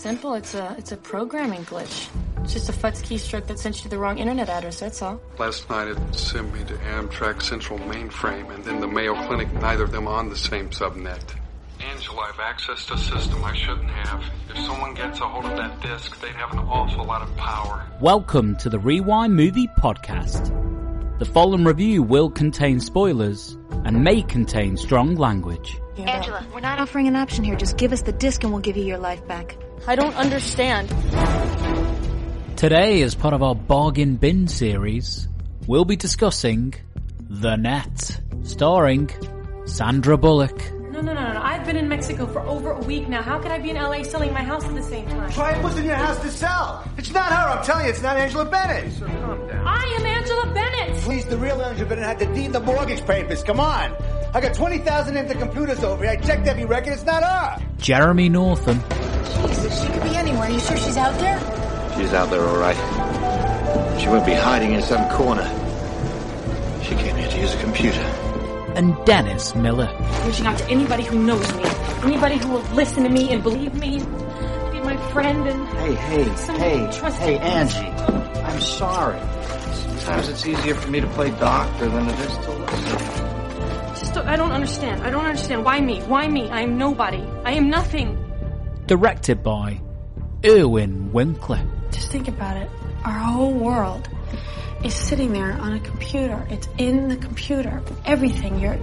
Simple. It's a it's a programming glitch. It's just a futz keystroke that sent you to the wrong internet address. That's all. Last night it sent me to Amtrak Central mainframe and then the Mayo Clinic. Neither of them on the same subnet. Angela, I've accessed a system I shouldn't have. If someone gets a hold of that disk, they'd have an awful lot of power. Welcome to the Rewind Movie Podcast. The following review will contain spoilers and may contain strong language. Angela, we're not offering an option here. Just give us the disc and we'll give you your life back. I don't understand. Today, as part of our bargain bin series, we'll be discussing The Net, starring Sandra Bullock. No, no, no, no. I've been in Mexico for over a week now. How could I be in LA selling my house at the same time? Try and what's in your house to sell. It's not her, I'm telling you, it's not Angela Bennett. Sir, calm down. I am Angela Bennett. Please, the real Angela Bennett had to deed the mortgage papers. Come on. I got 20,000 empty computers over here. I checked every record. It's not her. Jeremy Northam, Jesus, she could be anywhere. Are you sure she's out there? She's out there all right. She won't be hiding in some corner. She came here to use a computer. and Dennis Miller. Reaching out to anybody who knows me, anybody who will listen to me and believe me, be my friend, and Hey, hey, hey, trust hey, me. Angie. I'm sorry. Sometimes it's easier for me to play doctor than it is to listen. Just I don't understand. I don't understand. Why me? Why me? I am nobody. I am nothing. Directed by Irwin Winkler. Just think about it. Our whole world is sitting there on a computer. It's in the computer. Everything. Your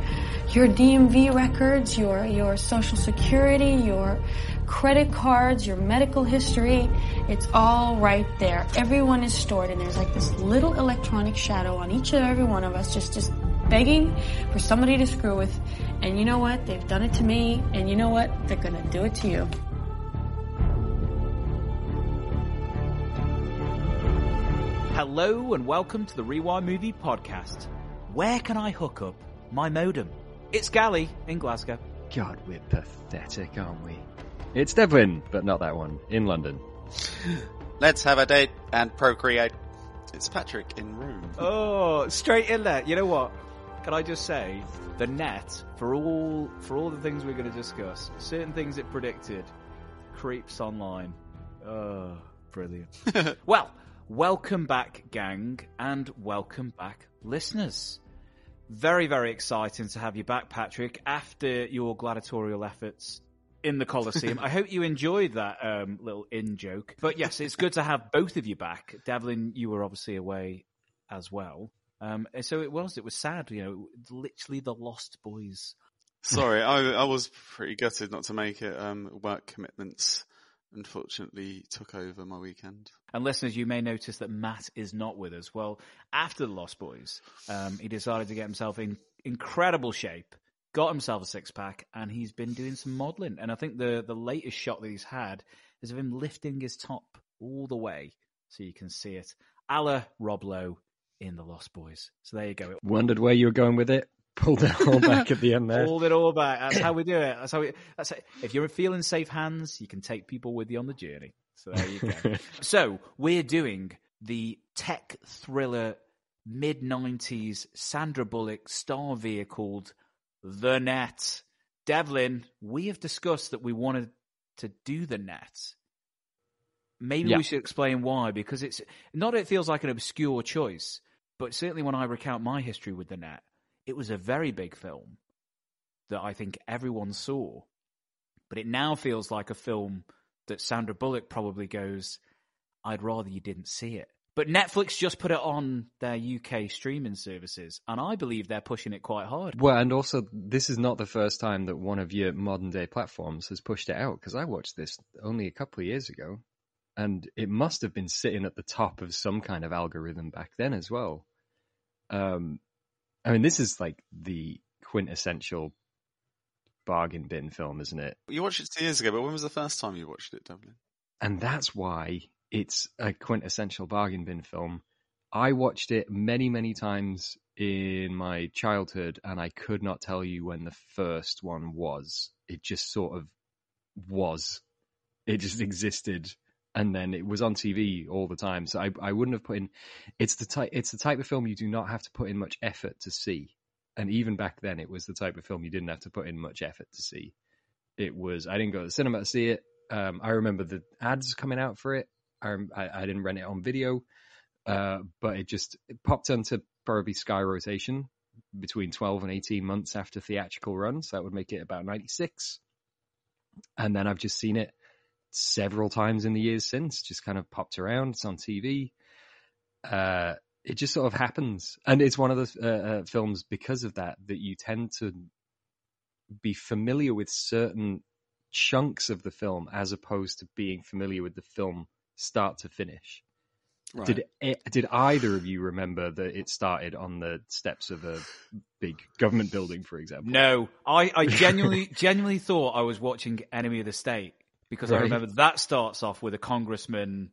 your DMV records, your your social security, your credit cards, your medical history, it's all right there. Everyone is stored and there's like this little electronic shadow on each and every one of us just just begging for somebody to screw with. And you know what? They've done it to me and you know what? They're going to do it to you. Hello and welcome to the Rewind Movie Podcast. Where can I hook up my modem? It's Gali in Glasgow. God, we're pathetic, aren't we? It's Devlin, but not that one, in London. Let's have a date and procreate. It's Patrick in Rome. Oh, straight in there. You know what? Can I just say the net for all for all the things we're going to discuss, certain things it predicted, creeps online. Oh, brilliant. well, welcome back, gang, and welcome back, listeners. Very, very exciting to have you back, Patrick, after your gladiatorial efforts in the Colosseum. I hope you enjoyed that um, little in joke. But yes, it's good to have both of you back. Devlin, you were obviously away as well. Um, and so it was. It was sad, you know, literally the Lost Boys. Sorry, I, I was pretty gutted not to make it. Um, work commitments unfortunately took over my weekend. And listeners, you may notice that Matt is not with us. Well, after the Lost Boys, um, he decided to get himself in incredible shape, got himself a six pack, and he's been doing some modelling. And I think the the latest shot that he's had is of him lifting his top all the way so you can see it, a la Rob Lowe in the Lost Boys. So there you go. Wondered where you were going with it. Pulled it all back at the end there. Hold it all back. That's how we do it. That's how we. That's how, if you're feeling safe hands, you can take people with you on the journey. So there you go. so we're doing the tech thriller mid '90s Sandra Bullock star vehicle, The Net. Devlin, we have discussed that we wanted to do The Net. Maybe Yeah. we should explain why, because it's not. It feels like an obscure choice, but certainly when I recount my history with The Net, it was a very big film that I think everyone saw. But it now feels like a film that Sandra Bullock probably goes, I'd rather you didn't see it. But Netflix just put it on their UK streaming services, and I believe they're pushing it quite hard. Well, and also, this is not the first time that one of your modern day platforms has pushed it out, because I watched this only a couple of years ago, and it must have been sitting at the top of some kind of algorithm back then as well. Um, I mean, this is like the quintessential bargain bin film, isn't it? You watched it two years ago, but when was the first time you watched it, Devlin? and that's why it's a quintessential bargain bin film. I watched it many, many times in my childhood, and I could not tell you when the first one was. It just sort of was. It just existed, and then it was on TV all the time. So I, I wouldn't have put in. It's the type. It's the type of film you do not have to put in much effort to see. And even back then, it was the type of film you didn't have to put in much effort to see. It was. I didn't go to the cinema to see it. Um, I remember the ads coming out for it. I, I, I didn't rent it on video, uh, but it just it popped onto probably Sky rotation between 12 and 18 months after theatrical run. So that would make it about 96. And then I've just seen it several times in the years since, just kind of popped around. It's on TV. Uh, it just sort of happens. And it's one of the uh, uh, films because of that, that you tend to be familiar with certain chunks of the film as opposed to being familiar with the film start to finish. Right. Did it, did either of you remember that it started on the steps of a big government building, for example? No, I, I genuinely genuinely thought I was watching Enemy of the State because I remember that starts off with a congressman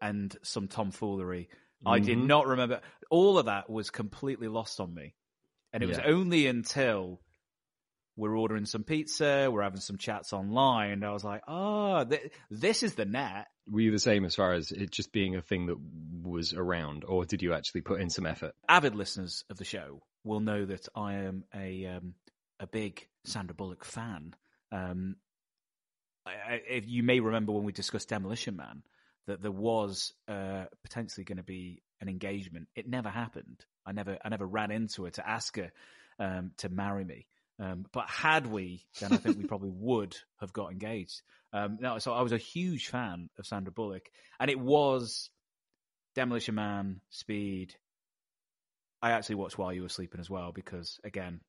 and some tomfoolery. I did Mhm. not remember all of that was completely lost on me, and it was only until we're ordering some pizza, we're having some chats online. and I was like, oh, th- this is the net. Were you the same as far as it just being a thing that was around, or did you actually put in some effort? avid listeners of the show will know that I am a um, a big Sandra Bullock fan. Um, if you may remember when we discussed Demolition Man, that there was uh, potentially going to be an engagement. It never happened. I never I never ran into her to ask her um, to marry me. Um, but had we, then I think we probably would have got engaged. Um, no, so I was a huge fan of Sandra Bullock, and it was Demolition Man, Speed, I actually watched while you were sleeping as well because again,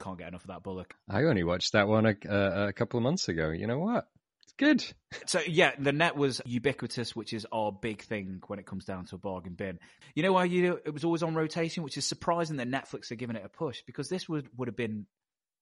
can't get enough of that Bullock. I only watched that one a, a, a couple of months ago. You know what? It's good. So yeah, the net was ubiquitous, which is our big thing when it comes down to a bargain bin. You know why you it was always on rotation, which is surprising that Netflix are giving it a push because this would would have been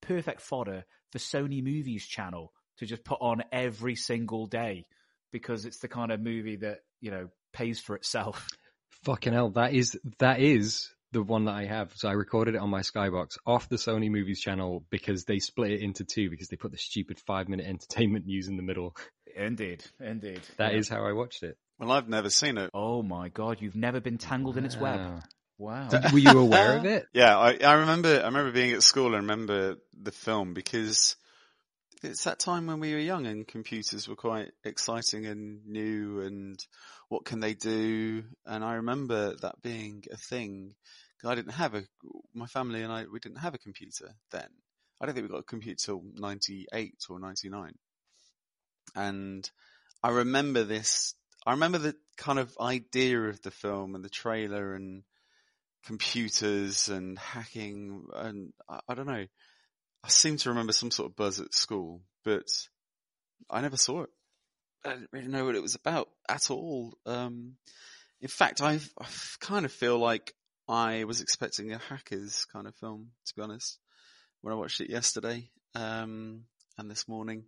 perfect fodder for Sony Movies channel to just put on every single day because it's the kind of movie that you know pays for itself. Fucking hell, that is that is the one that I have. So I recorded it on my Skybox off the Sony Movies channel because they split it into two because they put the stupid five minute entertainment news in the middle. Indeed, indeed. That is how I watched it. Well, I've never seen it. Oh my god, you've never been tangled in its ah. web. Wow. Wow. Were you aware of it? Yeah, I, I remember. I remember being at school and remember the film because it's that time when we were young and computers were quite exciting and new and what can they do? And I remember that being a thing. I didn't have a. My family and I we didn't have a computer then. I don't think we got a computer till ninety eight or ninety nine. And I remember this. I remember the kind of idea of the film and the trailer and computers and hacking and I, I don't know. I seem to remember some sort of buzz at school, but I never saw it. I didn't really know what it was about at all. Um, in fact, I've, I kind of feel like I was expecting a hackers kind of film, to be honest, when I watched it yesterday um, and this morning,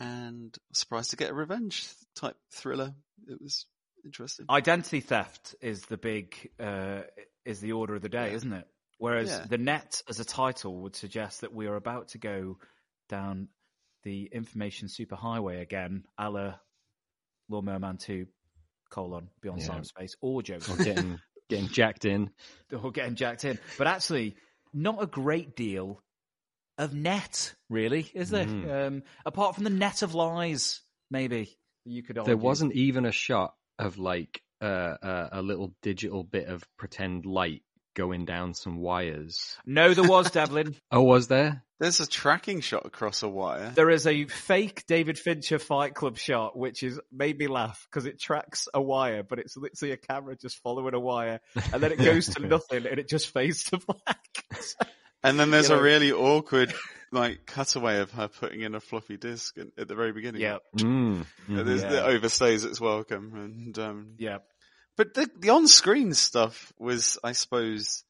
and surprised to get a revenge type thriller. It was interesting. Identity theft is the big uh, is the order of the day, Yeah. isn't it? Whereas Yeah. the net as a title would suggest that we are about to go down the information superhighway again, a la Lawnmower Man Two: colon Beyond Yeah. Cyberspace or Joe. Or getting getting jacked in. or getting jacked in. But actually, not a great deal of net, really, is there? Mm. Um, apart from the net of lies, maybe you could. Argue. There wasn't even a shot of like uh, uh, a little digital bit of pretend light going down some wires. No, there was Devlin. Oh, was there? There's a tracking shot across a wire. There is a fake David Fincher Fight Club shot, which is made me laugh because it tracks a wire, but it's literally a camera just following a wire, and then it goes to nothing, and it just fades to black. And then there's You a really awkward like cutaway of her putting in a floppy disk at, at the very beginning. yeah, Mm. And Mhm. Yeah. That overstays its welcome. And um, yeah. But the the on-screen stuff was, I suppose,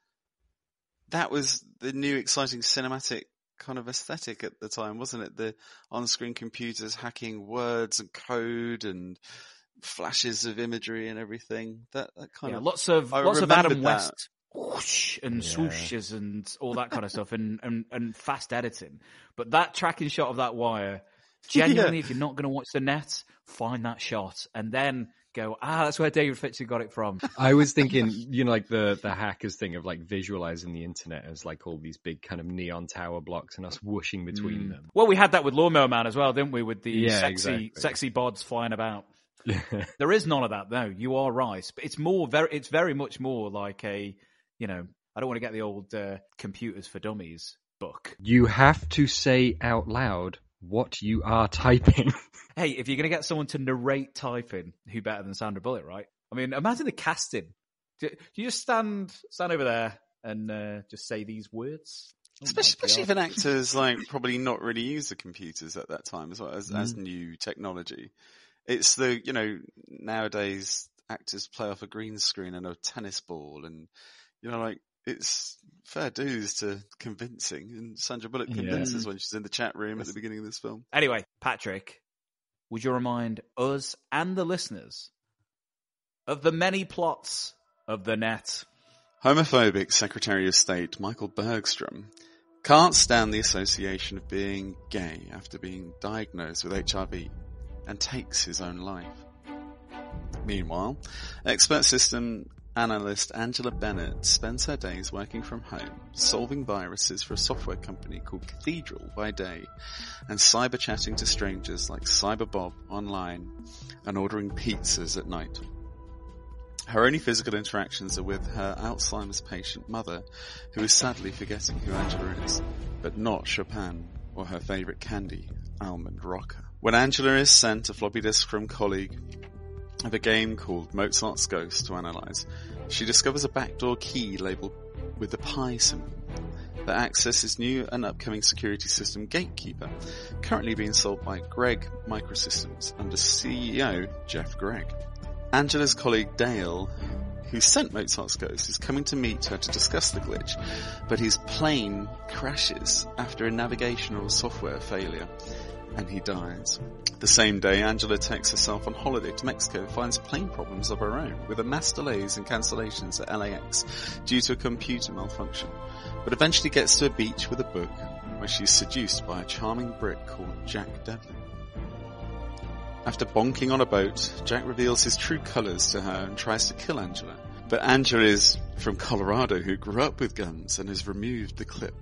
that was the new exciting cinematic kind of aesthetic at the time, wasn't it? The on-screen computers hacking words and code and flashes of imagery and everything. That that kind yeah, of lots of I lots of Adam that. West whoosh and Yeah. swooshes and all that kind of stuff, and, and and fast editing. But that tracking shot of that wire, genuinely, if you're not going to watch the net, find that shot and then go, ah, that's where David Fincher got it from. I was thinking, you know, like the the hackers thing of like visualizing the internet as like all these big kind of neon tower blocks and us whooshing between Mm. them. Well, we had that with Lawnmower Man as well, didn't we? With the Yeah, sexy, exactly. sexy bods flying about. There is none of that, though. You are right, but it's more very. It's very much more like a, you know, I don't want to get the old uh, computers for dummies book. You have to say out loud what you are typing. Hey, if you're going to get someone to narrate typing, who better than Sandra Bullock, right? I mean, imagine the casting. Do, do you just stand stand over there and uh, just say these words? Oh Especially, especially if an actor's like probably not really used the computers at that time as well as, as Mm. new technology. It's the you know nowadays actors play off a green screen and a tennis ball and you know like it's fair dues to convincing and Sandra Bullock Yeah. convinces hmm. when she's in the chat room at the beginning of this film. Anyway, Patrick, would you remind us and the listeners of the many plots of the net? Homophobic Secretary of State Michael Bergstrom can't stand the association of being gay after being diagnosed with HIV and takes his own life. Meanwhile, expert system analyst Angela Bennett spends her days working from home, solving viruses for a software company called Cathedral by day, and cyber chatting to strangers like Cyber Bob online and ordering pizzas at night. Her only physical interactions are with her Alzheimer's patient mother, who is sadly forgetting who Angela is, but not Chopin or her favourite candy, Almond Roca. When Angela is sent a floppy disk from colleague of a game called Mozart's Ghost to analyse, she discovers a backdoor key labelled with the pi symbol that accesses new and upcoming security system Gatekeeper, currently being sold by Gregg Microsystems under CEO Jeff Gregg. Angela's colleague Dale, who sent Mozart's Ghost, is coming to meet her to discuss the glitch, but his plane crashes after a navigational software failure, and he dies. The same day, Angela takes herself on holiday to Mexico and finds plane problems of her own, with a mass delays and cancellations at LAX due to a computer malfunction, but eventually gets to a beach with a book where she's seduced by a charming Brit called Jack Devlin. After bonking on a boat, Jack reveals his true colours to her and tries to kill Angela. But Angela is from Colorado who grew up with guns and has removed the clip.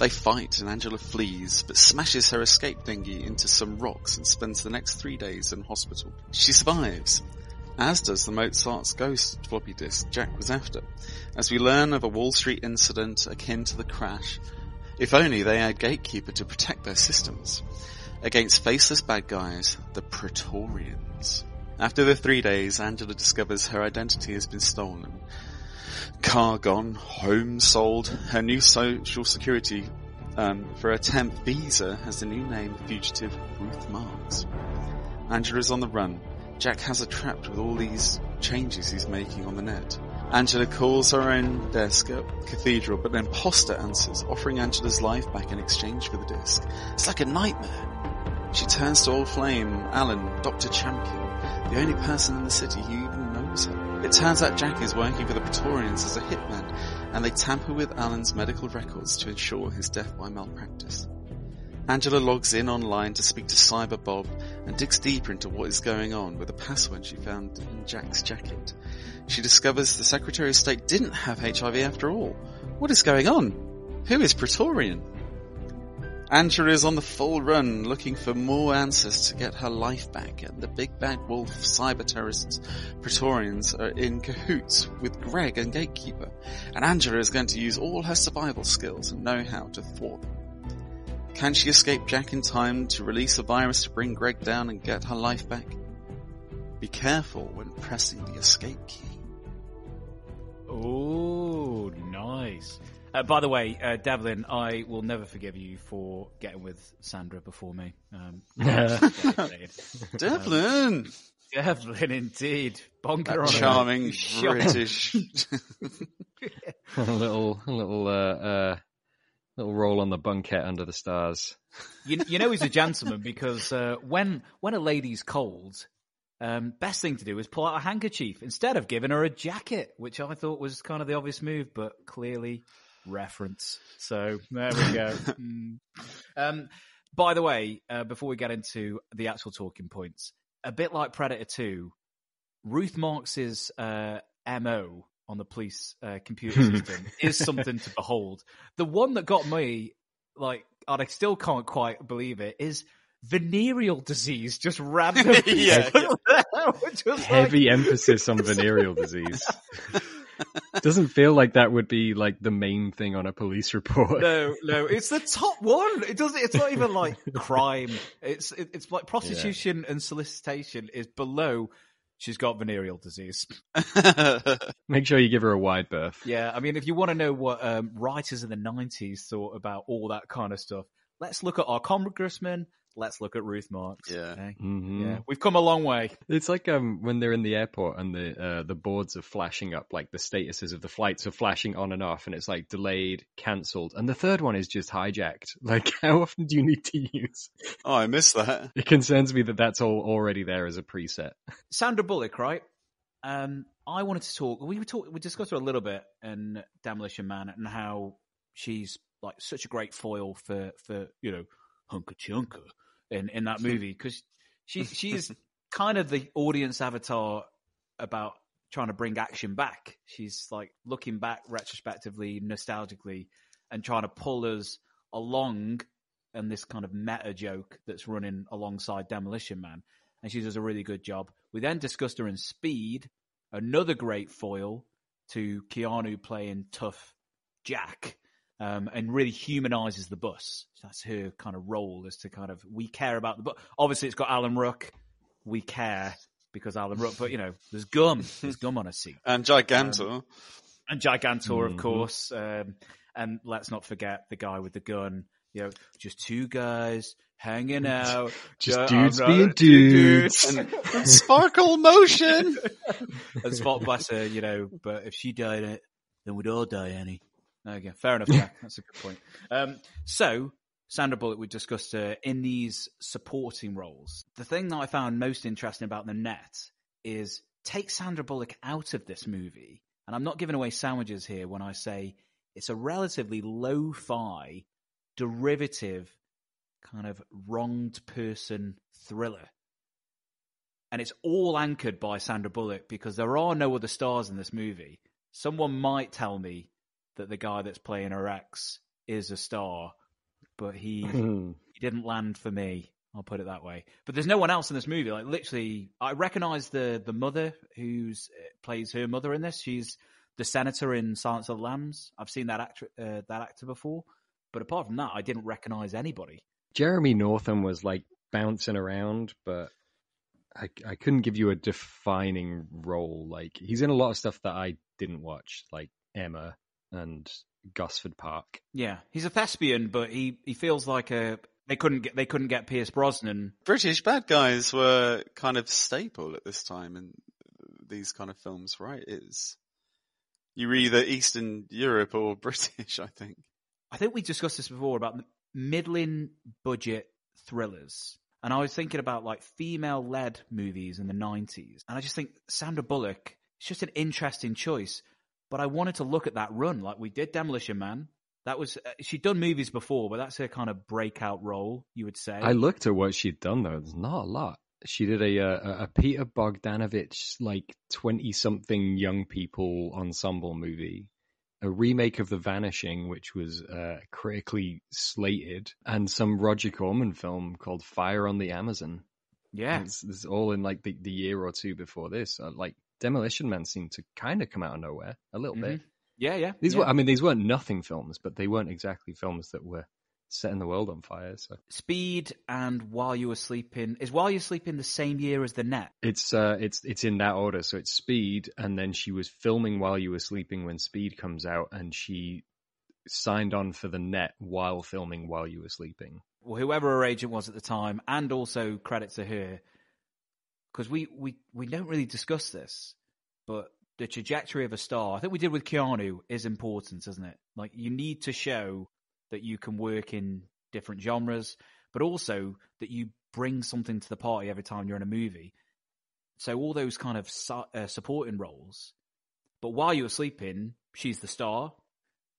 They fight and Angela flees, but smashes her escape dinghy into some rocks and spends the next three days in hospital. She survives, as does the Mozart's Ghost floppy disk Jack was after, as we learn of a Wall Street incident akin to the crash. If only they had Gatekeeper to protect their systems against faceless bad guys, the Praetorians. After the three days, Angela discovers her identity has been stolen. Car gone, home sold, her new social security um, for her temp visa has the new name Fugitive Ruth Marx. Angela is on the run. Jack has her trapped with all these changes he's making on the net. Angela calls her own desk at Cathedral, but an imposter answers, offering Angela's life back in exchange for the disc. It's like a nightmare. She turns to old flame, Alan, Dr. Champion, the only person in the city who even knows her. It turns out Jack is working for the Praetorians as a hitman, and they tamper with Alan's medical records to ensure his death by malpractice. Angela logs in online to speak to Cyber Bob and digs deeper into what is going on with a password she found in Jack's jacket. She discovers the Secretary of State didn't have HIV after all. What is going on? Who is Praetorian? Angela is on the full run looking for more answers to get her life back and the big bad wolf cyber terrorists Praetorians are in cahoots with Gregg and Gatekeeper and Angela is going to use all her survival skills and know-how to thwart them. Can she escape Jack in time to release a virus to bring Gregg down and get her life back? Be careful when pressing the escape key. Oh, nice. Uh, by the way, uh, Devlin, I will never forgive you for getting with Sandra before me. Um, Devlin! Devlin, indeed. Bonker on charming Shut- British. a little, a little, uh, uh, little roll on the bunket under the stars. You, you know he's a gentleman because uh, when when a lady's cold, um, best thing to do is pull out a handkerchief instead of giving her a jacket, which I thought was kind of the obvious move, but clearly reference. So there we go. Mm. um, by the way, uh, before we get into the actual talking points, a bit like Predator Two, Ruth Marx's uh, mo on the police uh, computer system is something to behold. The one that got me, like, and I still can't quite believe it, is venereal disease. Just random. Yeah, Just like- Heavy emphasis on venereal disease. Doesn't feel like that would be like the main thing on a police report. No, no, it's the top one. It doesn't. It's not even like crime. It's it, it's like prostitution and solicitation is below. She's got venereal disease. Make sure you give her a wide berth. Yeah, I mean, if you want to know what um, writers in the '90s thought about all that kind of stuff, let's look at our congressman. Let's look at Ruth Marx. Yeah. okay? Mhm. yeah, we've come a long way. It's like um when they're in the airport and the uh, the boards are flashing up, like the statuses of the flights are flashing on and off, and it's like delayed, cancelled, and the third one is just hijacked. Like, how often do you need to use? oh, I missed that. It concerns me that that's all already there as a preset. Sandra Bullock, right? Um, I wanted to talk. We were talk. We discussed her a little bit in Demolition Man and how she's like such a great foil for for you know Hunka Chunka in in that movie because she she's kind of the audience avatar about trying to bring action back. She's like looking back retrospectively, nostalgically, and trying to pull us along in this kind of meta joke that's running alongside Demolition Man. And she does a really good job. We then discussed her in Speed, another great foil to Keanu playing tough Jack, um, and really humanizes the bus. That's her kind of role, is to kind of we care about the bus. Obviously, it's got Alan Ruck. We care because Alan Ruck, but you know, there's gum. There's gum on a seat And Gigantor. and Gigantor, of Mhm. course. Um, and let's not forget the guy with the gun. You know, just two guys hanging out. Just Yeah, dudes being dudes. dudes. and sparkle motion. and Spot bless her, you know, but if she died, uh, then we'd all die, Annie. Okay, fair enough. That's a good point. Um, so, Sandra Bullock, we discussed her in these supporting roles. The thing that I found most interesting about the net is take Sandra Bullock out of this movie, and I'm not giving away sandwiches here when I say it's a relatively lo-fi, derivative, kind of wronged person thriller and it's all anchored by Sandra Bullock because there are no other stars in this movie. Someone might tell me that the guy that's playing her ex is a star, but he Hmm. he didn't land for me. I'll put it that way. But there's no one else in this movie. Like literally, I recognise the the mother who's uh, plays her mother in this. She's the senator in Silence of the Lambs. I've seen that actor uh, that actor before, but apart from that, I didn't recognise anybody. Jeremy Northam was like bouncing around, but I, I couldn't give you a defining role. Like he's in a lot of stuff that I didn't watch, like Emma and Gosford Park. Yeah, he's a thespian, but he he feels like a they couldn't get they couldn't get Pierce Brosnan. British bad guys were kind of staple at this time in these kind of films, right? It's you're either Eastern Europe or British, I think. I think we discussed this before about middling budget thrillers. And I was thinking about like female led movies in the 90s. And I just think Sandra Bullock is just an interesting choice. But I wanted to look at that run. Like we did Demolition Man. That was, uh, she'd done movies before, but that's her kind of breakout role, you would say. I looked at what she'd done though. There's not a lot. She did a uh, a Peter Bogdanovich like twenty something young people ensemble movie, a remake of The Vanishing, which was uh, critically slated, and some Roger Corman film called Fire on the Amazon. yeah. It's, it's all in like the, the year or two before this. Like Demolition Man seemed to kind of come out of nowhere a little bit. Mhm. Yeah, yeah. These yeah. were, I mean, these weren't nothing films, but they weren't exactly films that were setting the world on fire. So Speed and While You Were Sleeping. Is While You're Sleeping the same year as The Net? it's uh, it's it's in that order. So it's Speed, and then she was filming while you were sleeping when Speed comes out, and she signed on for the net while filming while you were sleeping. Well, whoever her agent was at the time, and also credit to her, because we, we, we don't really discuss this, but the trajectory of a star, I think we did with Keanu, is important, isn't it? Like, you need to show that you can work in different genres, but also that you bring something to the party every time you're in a movie. So all those kind of su- uh, supporting roles. But while you're sleeping, she's the star.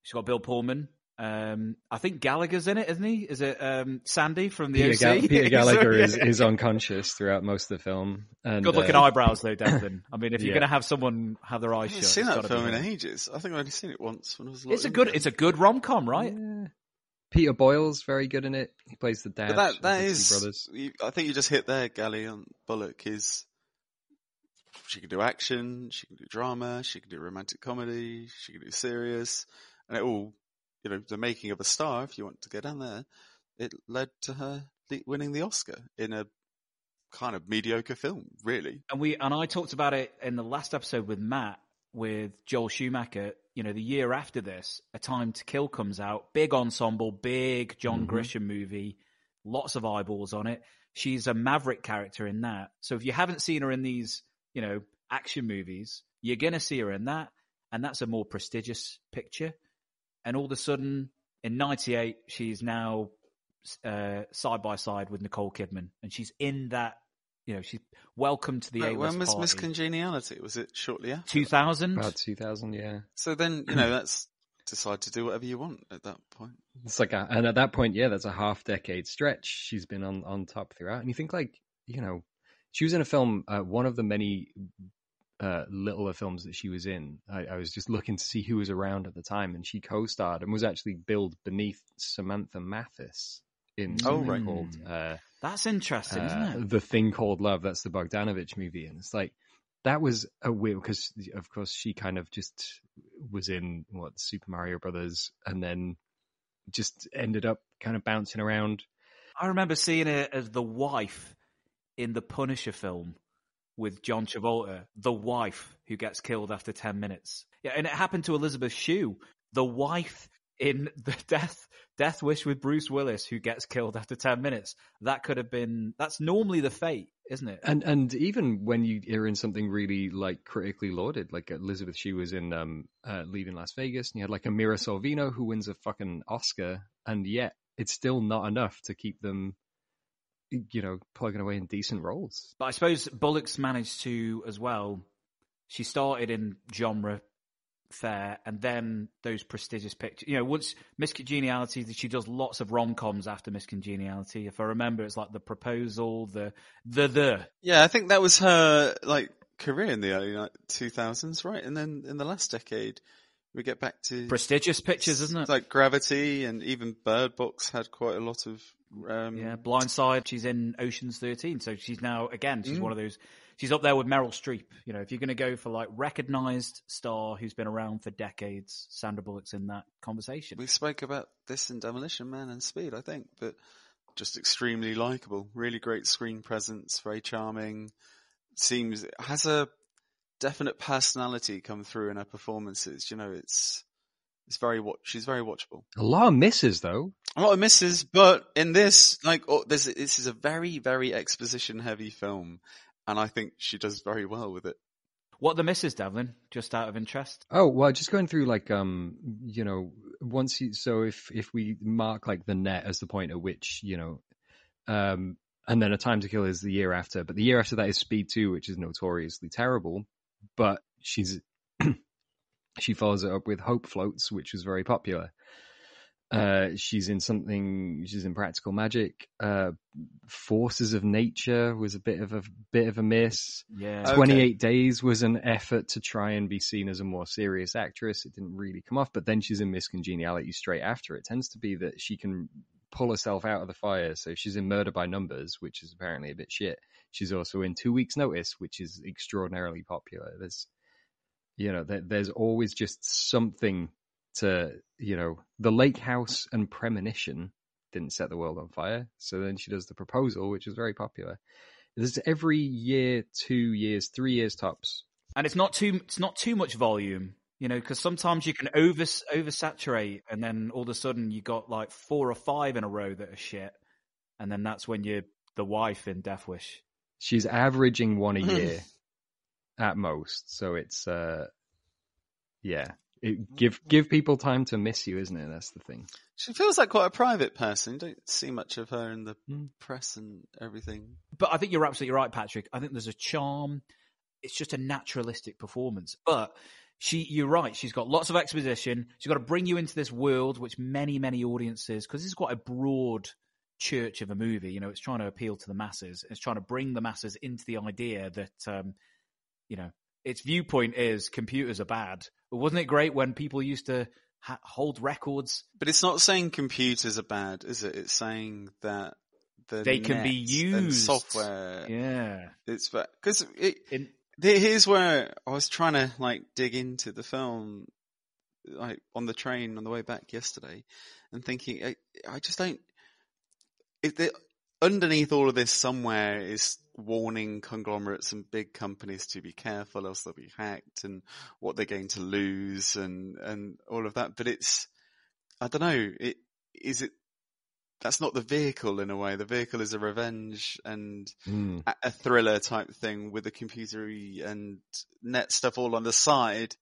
She's got Bill Pullman Um, I think Gallagher's in it, isn't he? Is it um, Sandy from the Peter, OC? Ga- Peter Gallagher is, is unconscious throughout most of the film. And, Good looking uh, eyebrows though, Devlin. I mean, if you're Yeah. going to have someone have their eyes haven't shut, seen that film in ages. I think I've only seen it once when I was. a lot It's a good, younger. it's a good rom com, right? Yeah. Peter Boyle's very good in it. He plays the dad. But that of that the is, brothers. you, I think you just hit there, Gali on Bullock. Is she can do action, she can do drama, she can do romantic comedy, she can do serious, and it all, you know, the making of a star. If you want to go down there, it led to her winning the Oscar in a kind of mediocre film, really. And we and I talked about it in the last episode with Matt with Joel Schumacher. You know, the year after this, A Time to Kill comes out, big ensemble, big John Mhm. Grisham movie, lots of eyeballs on it. She's a maverick character in that. So if you haven't seen her in these, you know, action movies, you're gonna see her in that, and that's a more prestigious picture. And all of a sudden, in '98, she's now uh, side by side with Nicole Kidman, and she's in that. You know, she's welcome to the But A when was party. Miss Congeniality? Was it shortly after? 2000. About 2000, yeah. So then, you know, that's decide to do whatever you want at that point. It's like, a, and at that point, yeah, that's a half decade stretch. She's been on, on top throughout. And you think, like, you know, she was in a film, uh, one of the many uh, littler films that she was in. I, I was just looking to see who was around at the time, and she co starred and was actually billed beneath Samantha Mathis in Oh, right. called uh, That's interesting, uh, isn't it? The Thing Called Love. That's the Bogdanovich movie, and it's like that was a weird because, of course, she kind of just was in what Super Mario Brothers, and then just ended up kind of bouncing around. I remember seeing her as the wife in the Punisher film with John Travolta, the wife who gets killed after 10 minutes. Yeah, and it happened to Elizabeth Shue, the wife in the Death Death Wish with Bruce Willis who gets killed after 10 minutes. That could have been that's normally the fate, isn't it? And and even when you are in something really like critically lauded, like Elizabeth Shue was in um, uh, Leaving Las Vegas, and you had like Amira Sorvino who wins a fucking Oscar, and yet it's still not enough to keep them, you know, plugging away in decent roles. But I suppose Bullock's managed to as well. She started in genre fare, and then those prestigious pictures. You know, once Miss Congeniality, she does lots of rom coms after Miss Congeniality. If I remember, it's like the proposal, the the the. Yeah, I think that was her like career in the early two thousands, right? And then in the last decade, we get back to Prestigious pictures, isn't it? like Gravity, and even Bird Box had quite a lot of. Um, Yeah, Blindside. She's in Ocean's Thirteen, so she's now again. She's Mm. one of those. She's up there with Meryl Streep. You know, if you're going to go for like recognized star who's been around for decades, Sandra Bullock's in that conversation. We spoke about this in Demolition Man and Speed, I think, but just extremely likable, really great screen presence, very charming. Seems has a definite personality come through in her performances. You know, it's it's very wa- she's very watchable. A lot of misses though. A lot of misses, but in this, like, oh, this this is a very very exposition heavy film, and I think she does very well with it. What are the misses, Devlin? Just out of interest. Oh well, just going through like um, you know, once you so if if we mark like the net as the point at which you know, um, and then a time to kill is the year after, but the year after that is Speed Two, which is notoriously terrible, but she's she follows it up with Hope Floats, which was very popular. Uh, she's in something. She's in Practical Magic. Uh, Forces of Nature was a bit of a bit of a miss. Yeah. Okay. 28 Days was an effort to try and be seen as a more serious actress. It didn't really come off, but then she's in Miss Congeniality straight after. It tends to be that she can pull herself out of the fire. So she's in Murder by Numbers, which is apparently a bit shit. She's also in Two Weeks Notice, which is extraordinarily popular. There's, you know, there, there's always just something to, you know, The Lake House and Premonition didn't set the world on fire. So then she does The Proposal, which is very popular. There's every year, two years, three years tops. and it's not too it's not too much volume you know because sometimes you can over oversaturate and then all of a sudden you got like four or five in a row that are shit and then that's when you're the wife in death wish She's averaging one a year at most. So it's, uh, yeah, it, give give people time to miss you, isn't it? That's the thing. She feels like quite a private person. You don't see much of her in the Mm. press and everything. but i think you're absolutely right patrick i think there's a charm it's just a naturalistic performance but she, you're right. She's got lots of exposition. She's got to bring you into this world, which many, many audiences, because this is quite a broad church of a movie. You know, it's trying to appeal to the masses. It's trying to bring the masses into the idea that, um, you know, its viewpoint is computers are bad. But wasn't it great when people used to ha- hold records? But it's not saying computers are bad, is it? It's saying that the They can be used. software. Yeah. It's because it, In, Here's where I was trying to like dig into the film, like on the train on the way back yesterday, and thinking I, I just don't. If the underneath all of this somewhere is warning conglomerates and big companies to be careful, else they'll be hacked, and what they're going to lose, and and all of that. But it's I don't know. It is it. That's not the vehicle in a way. The vehicle is a revenge and Mm. a- a thriller type thing with the computery and net stuff all on the side.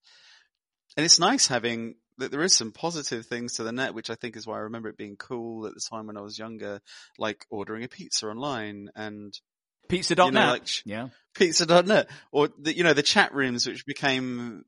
And it's nice having that there is some positive things to the net, which I think is why I remember it being cool at the time when I was younger, like ordering a pizza online and Pizza.net. You know, like sh- yeah. pizza.net or the, you know, the chat rooms, which became,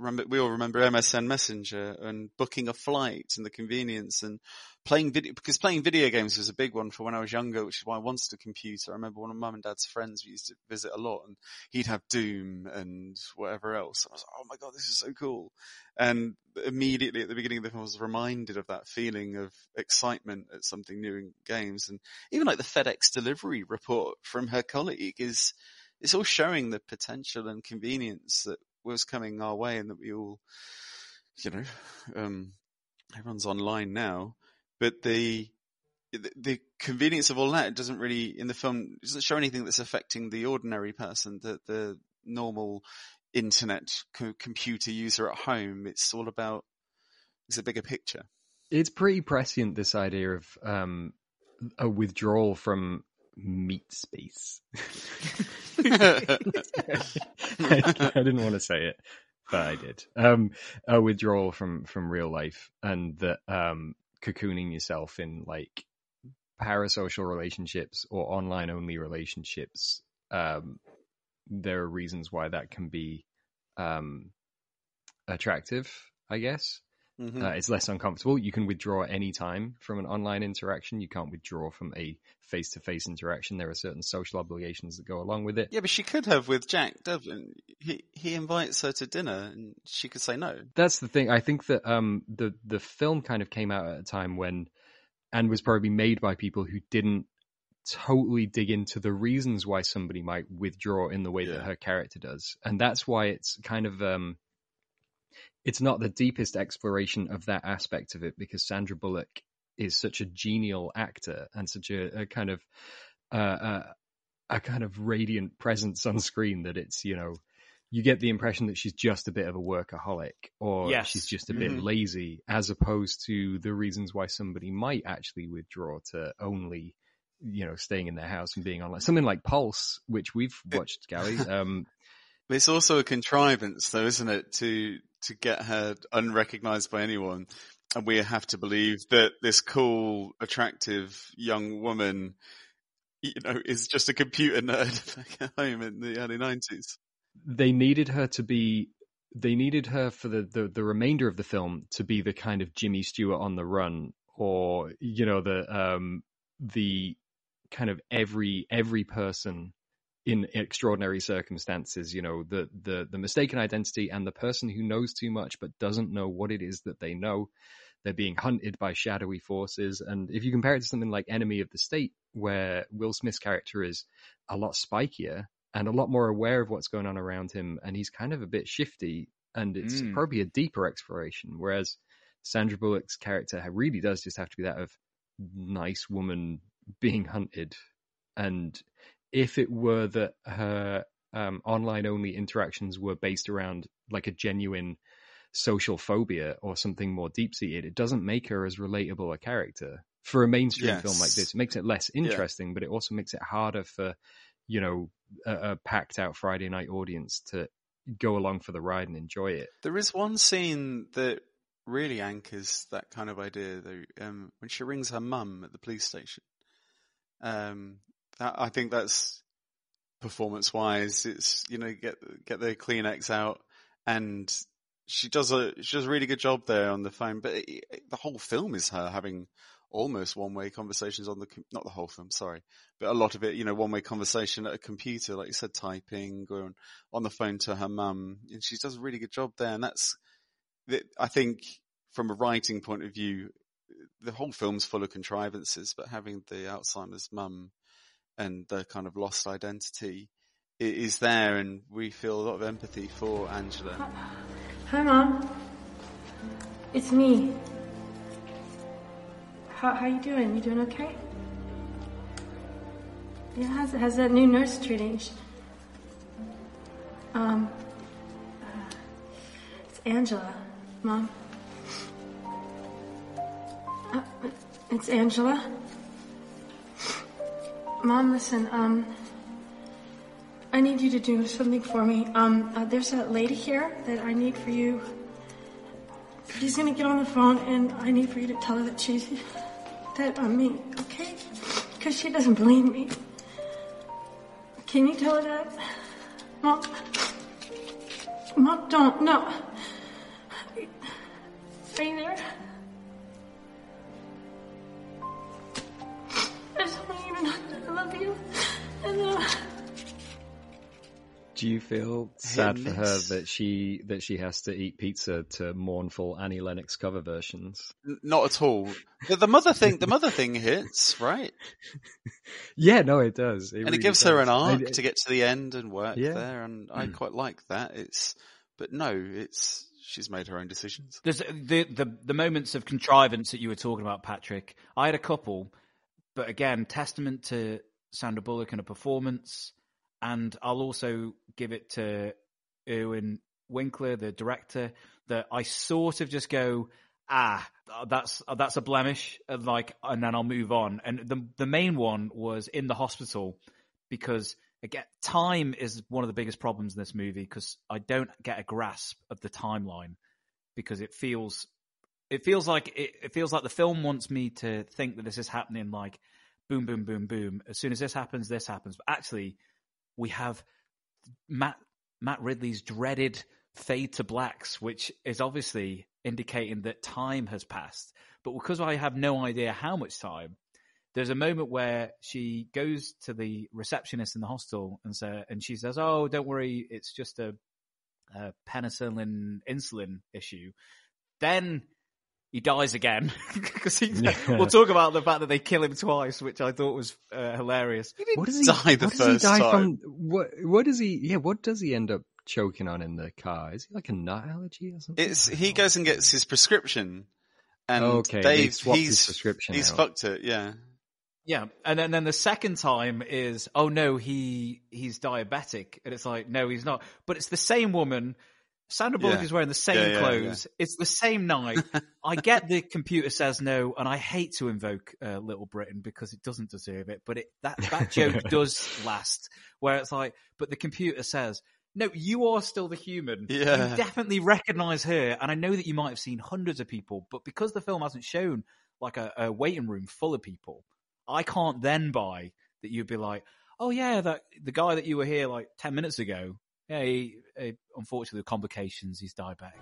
remember, we all remember MSN Messenger and booking a flight and the convenience and playing video, because playing video games was a big one for when I was younger, which is why I wanted a computer. I remember one of mum and dad's friends we used to visit a lot and he'd have Doom and whatever else. I was like, oh my god, this is so cool. And immediately at the beginning of the film I was reminded of that feeling of excitement at something new in games. And even like the FedEx delivery report from her colleague is, it's all showing the potential and convenience that was coming our way and that we all, you know, um, everyone's online now, but the, the, convenience of all that doesn't really, in the film, doesn't show anything that's affecting the ordinary person, the, the normal internet co- computer user at home. It's all about, it's a bigger picture. It's pretty prescient, this idea of um, a withdrawal from meat space. I, didn't want to say it, but I did. Um, a withdrawal from from real life, and that um, cocooning yourself in like parasocial relationships or online only relationships. Um, there are reasons why that can be um, attractive, I guess. Mhm. Uh, it's less uncomfortable. You can withdraw any time from an online interaction. You can't withdraw from a face to face interaction. There are certain social obligations that go along with it. yeah, but she could have with Jack Devlin. He, he invites her to dinner and she could say no. That's the thing. I think that um, the the film kind of came out at a time when, and was probably made by people who didn't totally dig into the reasons why somebody might withdraw in the way that her character does, and that's why it's kind of um, it's not the deepest exploration of that aspect of it because Sandra Bullock is such a genial actor and such a, a kind of uh, uh, a kind of radiant presence on screen that it's you know you get the impression that she's just a bit of a workaholic or Yes. she's just a bit Mhm. lazy as opposed to the reasons why somebody might actually withdraw to only you know staying in their house and being online something like pulse which we've watched gali um it's also a contrivance, though, isn't it, to to get her unrecognized by anyone, and we have to believe that this cool, attractive young woman, you know, is just a computer nerd back at home in the early nineties. they needed her to be they needed her for the, the the remainder of the film to be the kind of Jimmy Stewart on the run or you know the um the kind of every every person in extraordinary circumstances you know the the the mistaken identity and the person who knows too much but doesn't know what it is that they know. They're being hunted by shadowy forces. And if you compare it to something like enemy of the state where will smith's character is a lot spikier and a lot more aware of what's going on around him and he's kind of a bit shifty and it's Mm. probably a deeper exploration whereas sandra bullock's character really does just have to be that of nice woman being hunted. And if it were that her um, online only interactions were based around like a genuine social phobia or something more deep seated, it doesn't make her as relatable a character. For a mainstream film like this, it makes it less interesting, but it also makes it harder for, you know, a, a packed out Friday night audience to go along for the ride and enjoy it. There is one scene that really anchors that kind of idea, though, um, when she rings her mum at the police station. Um, that, I think that's performance wise. It's, you know, get, get the Kleenex out and she does a she does a really good job there on the phone. But it, it, the whole film is her having almost one way conversations on the not the whole film, sorry, but a lot of it, you know, one way conversation at a computer, like you said, typing on, on the phone to her mum, and she does a really good job there. And that's, I think, from a writing point of view, the whole film's full of contrivances, but having the Alzheimer's mum and the kind of lost identity is there, and we feel a lot of empathy for Angela. Hi, Mom. It's me. How how you doing? You doing okay? Yeah, how's, how's that new nurse treating? Um, uh, it's Angela, Mom. Uh, it's Angela. Mom, listen, um, I need you to do something for me. Um, uh, there's a lady here that I need for you. She's gonna get on the phone, and I need for you to tell her that she's that on me, okay? Because she doesn't believe me. Can you tell her that, Mom? Mom, don't. No. Are you there? You. And, uh, Do you feel sad and for her that she that she has to eat pizza to mournful Annie Lennox cover versions? Not at all. The, the mother thing, the mother thing hits, right? Yeah, no, it does, and really it gives her an does. I- arc to get to the end and work Yeah. there, and I Hmm. quite like that. It's, but no, it's she's made her own decisions. There's the, the the moments of contrivance that you were talking about, Patrick. I had a couple, but again, testament to Sandra Bullock and a performance. And I'll also give it to Irwin Winkler, the director, that I sort of just go, ah, that's that's a blemish, and like, and then I'll move on. And the the main one was in the hospital because again, time is one of the biggest problems in this movie because I don't get a grasp of the timeline because it feels it feels like it, it feels like the film wants me to think that this is happening like boom boom boom boom. As soon as this happens this happens. But actually we have Matt Matt Ridley's dreaded fade to blacks which is obviously indicating that time has passed. But because I have no idea how much time there's a moment where she goes to the receptionist in the hostel and say, and she says, "Oh, don't worry, it's just a, a penicillin insulin issue." Then he dies again because he. Yeah. We'll talk about the fact that they kill him twice, which I thought was uh, hilarious. What does he die the what does he die time. from? What what does he? Yeah, what does he end up choking on in the car? Is he like a nut allergy or something? It's he goes and gets his prescription, and Okay, they Dave swapped his he's prescription he's out. fucked it. Yeah, Yeah, and then, then the second time is, oh no, he he's diabetic, and it's like, no, he's not. But it's the same woman. Sandra Bullock Yeah. is wearing the same Yeah, yeah, clothes. It's the same night. I get the computer says no, and I hate to invoke uh, Little Britain because it doesn't deserve it. But it, that that joke does last, where it's like, but the computer says. No, you are still the human. Yeah. You definitely recognize her, and I know that you might have seen hundreds of people, but because the film hasn't shown like a, a waiting room full of people, I can't then buy that you'd be like, oh yeah, that the guy that you were here like ten minutes ago. Yeah, he, he, unfortunately, with complications, he's diabetic.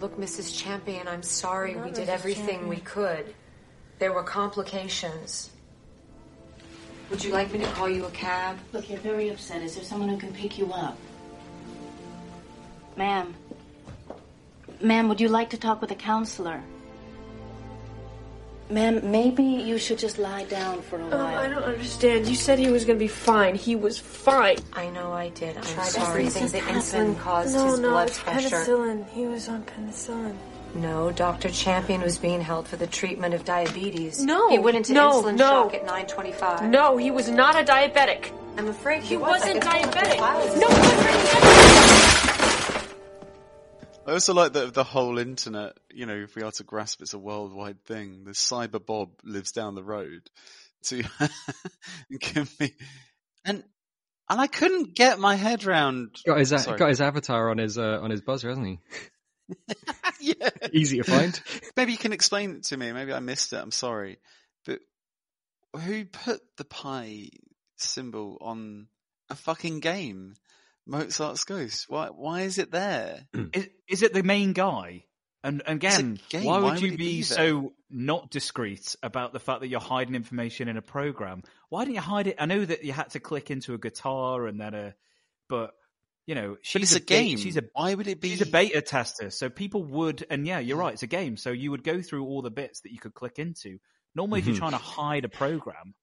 Look, Mrs. Champion, I'm sorry. Not we did Mrs. everything Champion. we could. There were complications. Would you like me to call you a cab? Look, you're very upset. Is there someone who can pick you up? Ma'am. Ma'am, would you like to talk with a counselor? Ma'am, maybe you should just lie down for a Um, while. I don't understand. You said he was going to be fine. He was fine. I know I did. I'm Try to sorry. think Think the this insulin happened. caused no, his no, blood it's pressure. penicillin. He was on penicillin. No, Dr. Champion was being held for the treatment of diabetes. No, He went into no, insulin no. shock at 925. No, he was not a diabetic. I'm afraid he, He was wasn't could tell diabetic. by his No, eyes. He wasn't. I also like that the whole internet. You know, if we are to grasp, it's a worldwide thing. The cyber Bob lives down the road to give me, and and I couldn't get my head round. Got his Sorry. got his avatar on his uh, on his buzzer, hasn't he? yeah. Easy to find. Maybe you can explain it to me. Maybe I missed it. I'm sorry. But who put the pi symbol on a fucking game? Mozart's Ghost? Why? Why is it there? Is, is it the main guy? And and again, why would Why would you it be, be so not discreet about the fact that you're hiding information in a program? Why didn't you hide it? I know that you had to click into a guitar and then a, but you know, she's it's a be- game. She's a Why would it be? she's a beta tester, so people would. And yeah, you're right. It's a game, so you would go through all the bits that you could click into. Normally, if you're Mhm. trying to hide a program,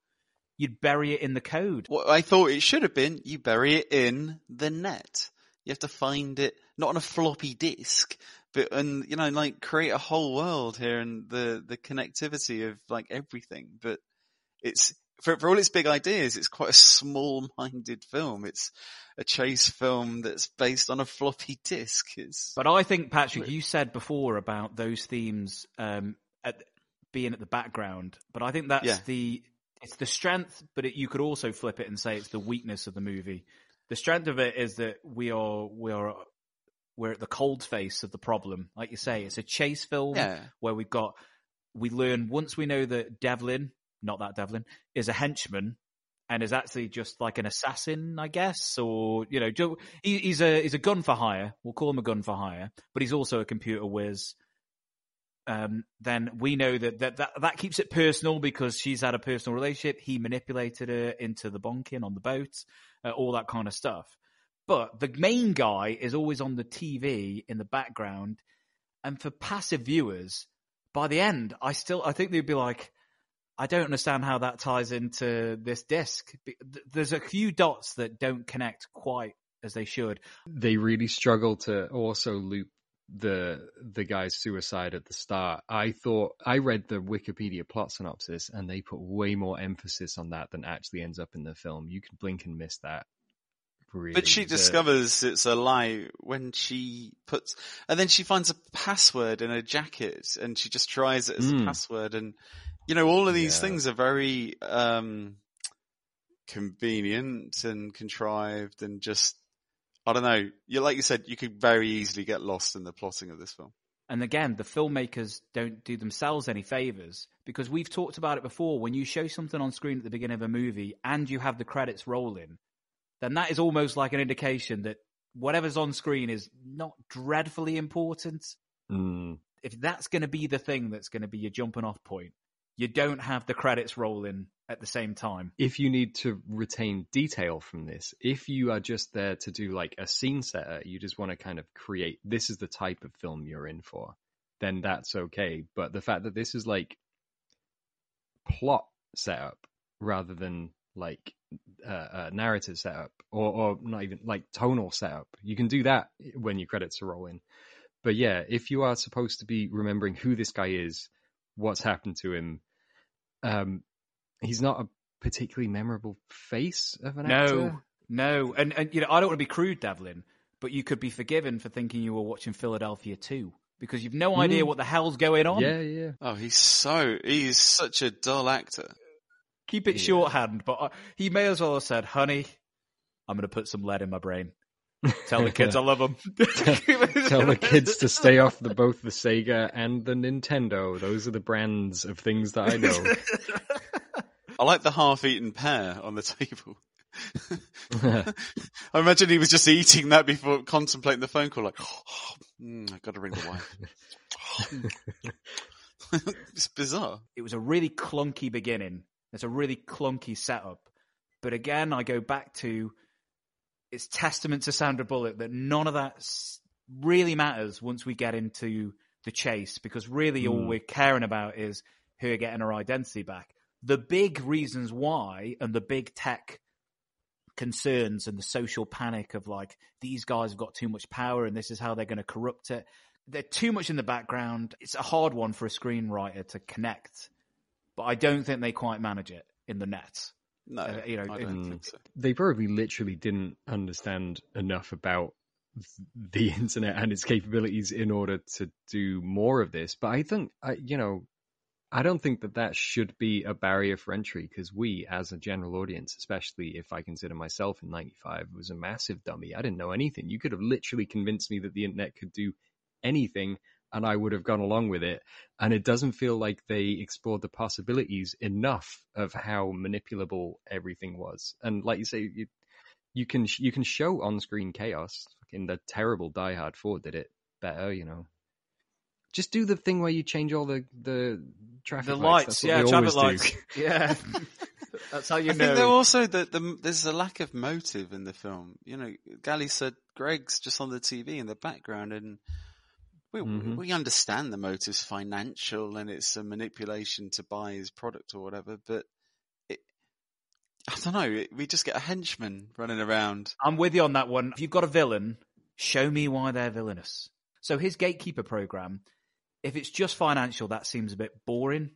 you'd bury it in the code. What I thought it should have been, you bury it in the net. You have to find it not on a floppy disk, but and you know, like create a whole world here and the the connectivity of like everything. But it's for for all its big ideas, it's quite a small-minded film. It's a chase film that's based on a floppy disk. It's But I think, Patrick, you said before about those themes um, at, being at the background. But I think that's Yeah. the it's the strength, but it, you could also flip it and say it's the weakness of the movie. The strength of it is that we are we are we're at the cold face of the problem. Like you say, it's a chase film Yeah. where we've got we learn once we know that Devlin, not that Devlin, is a henchman and is actually just like an assassin, I guess, or you know, he, he's a he's a gun for hire. We'll call him a gun for hire, but he's also a computer whiz. Um, then we know that, that that that keeps it personal because she's had a personal relationship. He manipulated her into the bonking on the boat, uh, all that kind of stuff. But the main guy is always on the TV in the background, and for passive viewers, by the end, I still I think they'd be like, I don't understand how that ties into this disc. There's a few dots that don't connect quite as they should. they really struggle to also loop the the guy's suicide at the start. I thought I read the Wikipedia plot synopsis and they put way more emphasis on that than actually ends up in the film. You can blink and miss that. Really. But she The- discovers it's a lie when she puts, and then she finds a password in her jacket and she just tries it as a Mm. password. And, you know, all of these Yeah. things are very, um, convenient and contrived and just, I don't know. You, like you said, you could very easily get lost in the plotting of this film. And again, the filmmakers don't do themselves any favors because we've talked about it before. When you show something on screen at the beginning of a movie and you have the credits rolling, then that is almost like an indication that whatever's on screen is not dreadfully important. Mm. If that's going to be the thing that's going to be your jumping off point, you don't have the credits rolling at the same time. if you need to retain detail from this, if you are just there to do like a scene setter, you just want to kind of create this is the type of film you're in for, then that's okay. But the fact that this is like plot setup rather than like uh, narrative setup or, or not even like tonal setup, you can do that when your credits are rolling. But yeah, if you are supposed to be remembering who this guy is, what's happened to him, um, he's not a particularly memorable face of an No, actor. no, no, and and you know I don't want to be crude, Devlin, but you could be forgiven for thinking you were watching Philadelphia too because you've no idea Mm. what the hell's going on. Yeah, yeah. Oh, he's so, he's such a dull actor. Keep it Yeah. shorthand, but uh, he may as well have said, "Honey, I'm going to put some lead in my brain. Tell the kids I love them." Tell the kids to stay off the both the Sega and the Nintendo. Those are the brands of things that I know. I like the half-eaten pear on the table. I imagine he was just eating that before contemplating the phone call, like, oh, mm, I got to ring the wife. it's bizarre. it was a really clunky beginning. It's a really clunky setup. But again, I go back to it's testament to Sandra Bullock that none of that really matters once we get into the chase because really all Mm. we're caring about is her getting her identity back. The big reasons why and the big tech concerns and the social panic of like these guys have got too much power and this is how they're going to corrupt it. They're too much in the background. It's a hard one for a screenwriter to connect, but I don't think they quite manage it in the net. No, Uh, you know, I it- don't think so. they probably literally didn't understand enough about the internet and its capabilities in order to do more of this. But I think, I, you know, I don't think that that should be a barrier for entry because we, as a general audience, especially if I consider myself in '95, was a massive dummy. I didn't know anything. You could have literally convinced me that the internet could do anything and I would have gone along with it. And it doesn't feel like they explored the possibilities enough of how manipulable everything was. And like you say, you, you can you can show on screen chaos. In the terrible Die Hard Four did it better, you know. Just do the thing where you change all the the traffic The lights. lights, yeah, traffic lights. do. Yeah. That's how you I know. think there also the, the there's a lack of motive in the film. You know, Gali said Gregg's just on the TV in the background, and we Mhm. we understand the motives financial and it's a manipulation to buy his product or whatever. But it, I don't know. It, we just get a henchman running around. I'm with you on that one. If you've got a villain, show me why they're villainous. So his gatekeeper program, if it's just financial, that seems a bit boring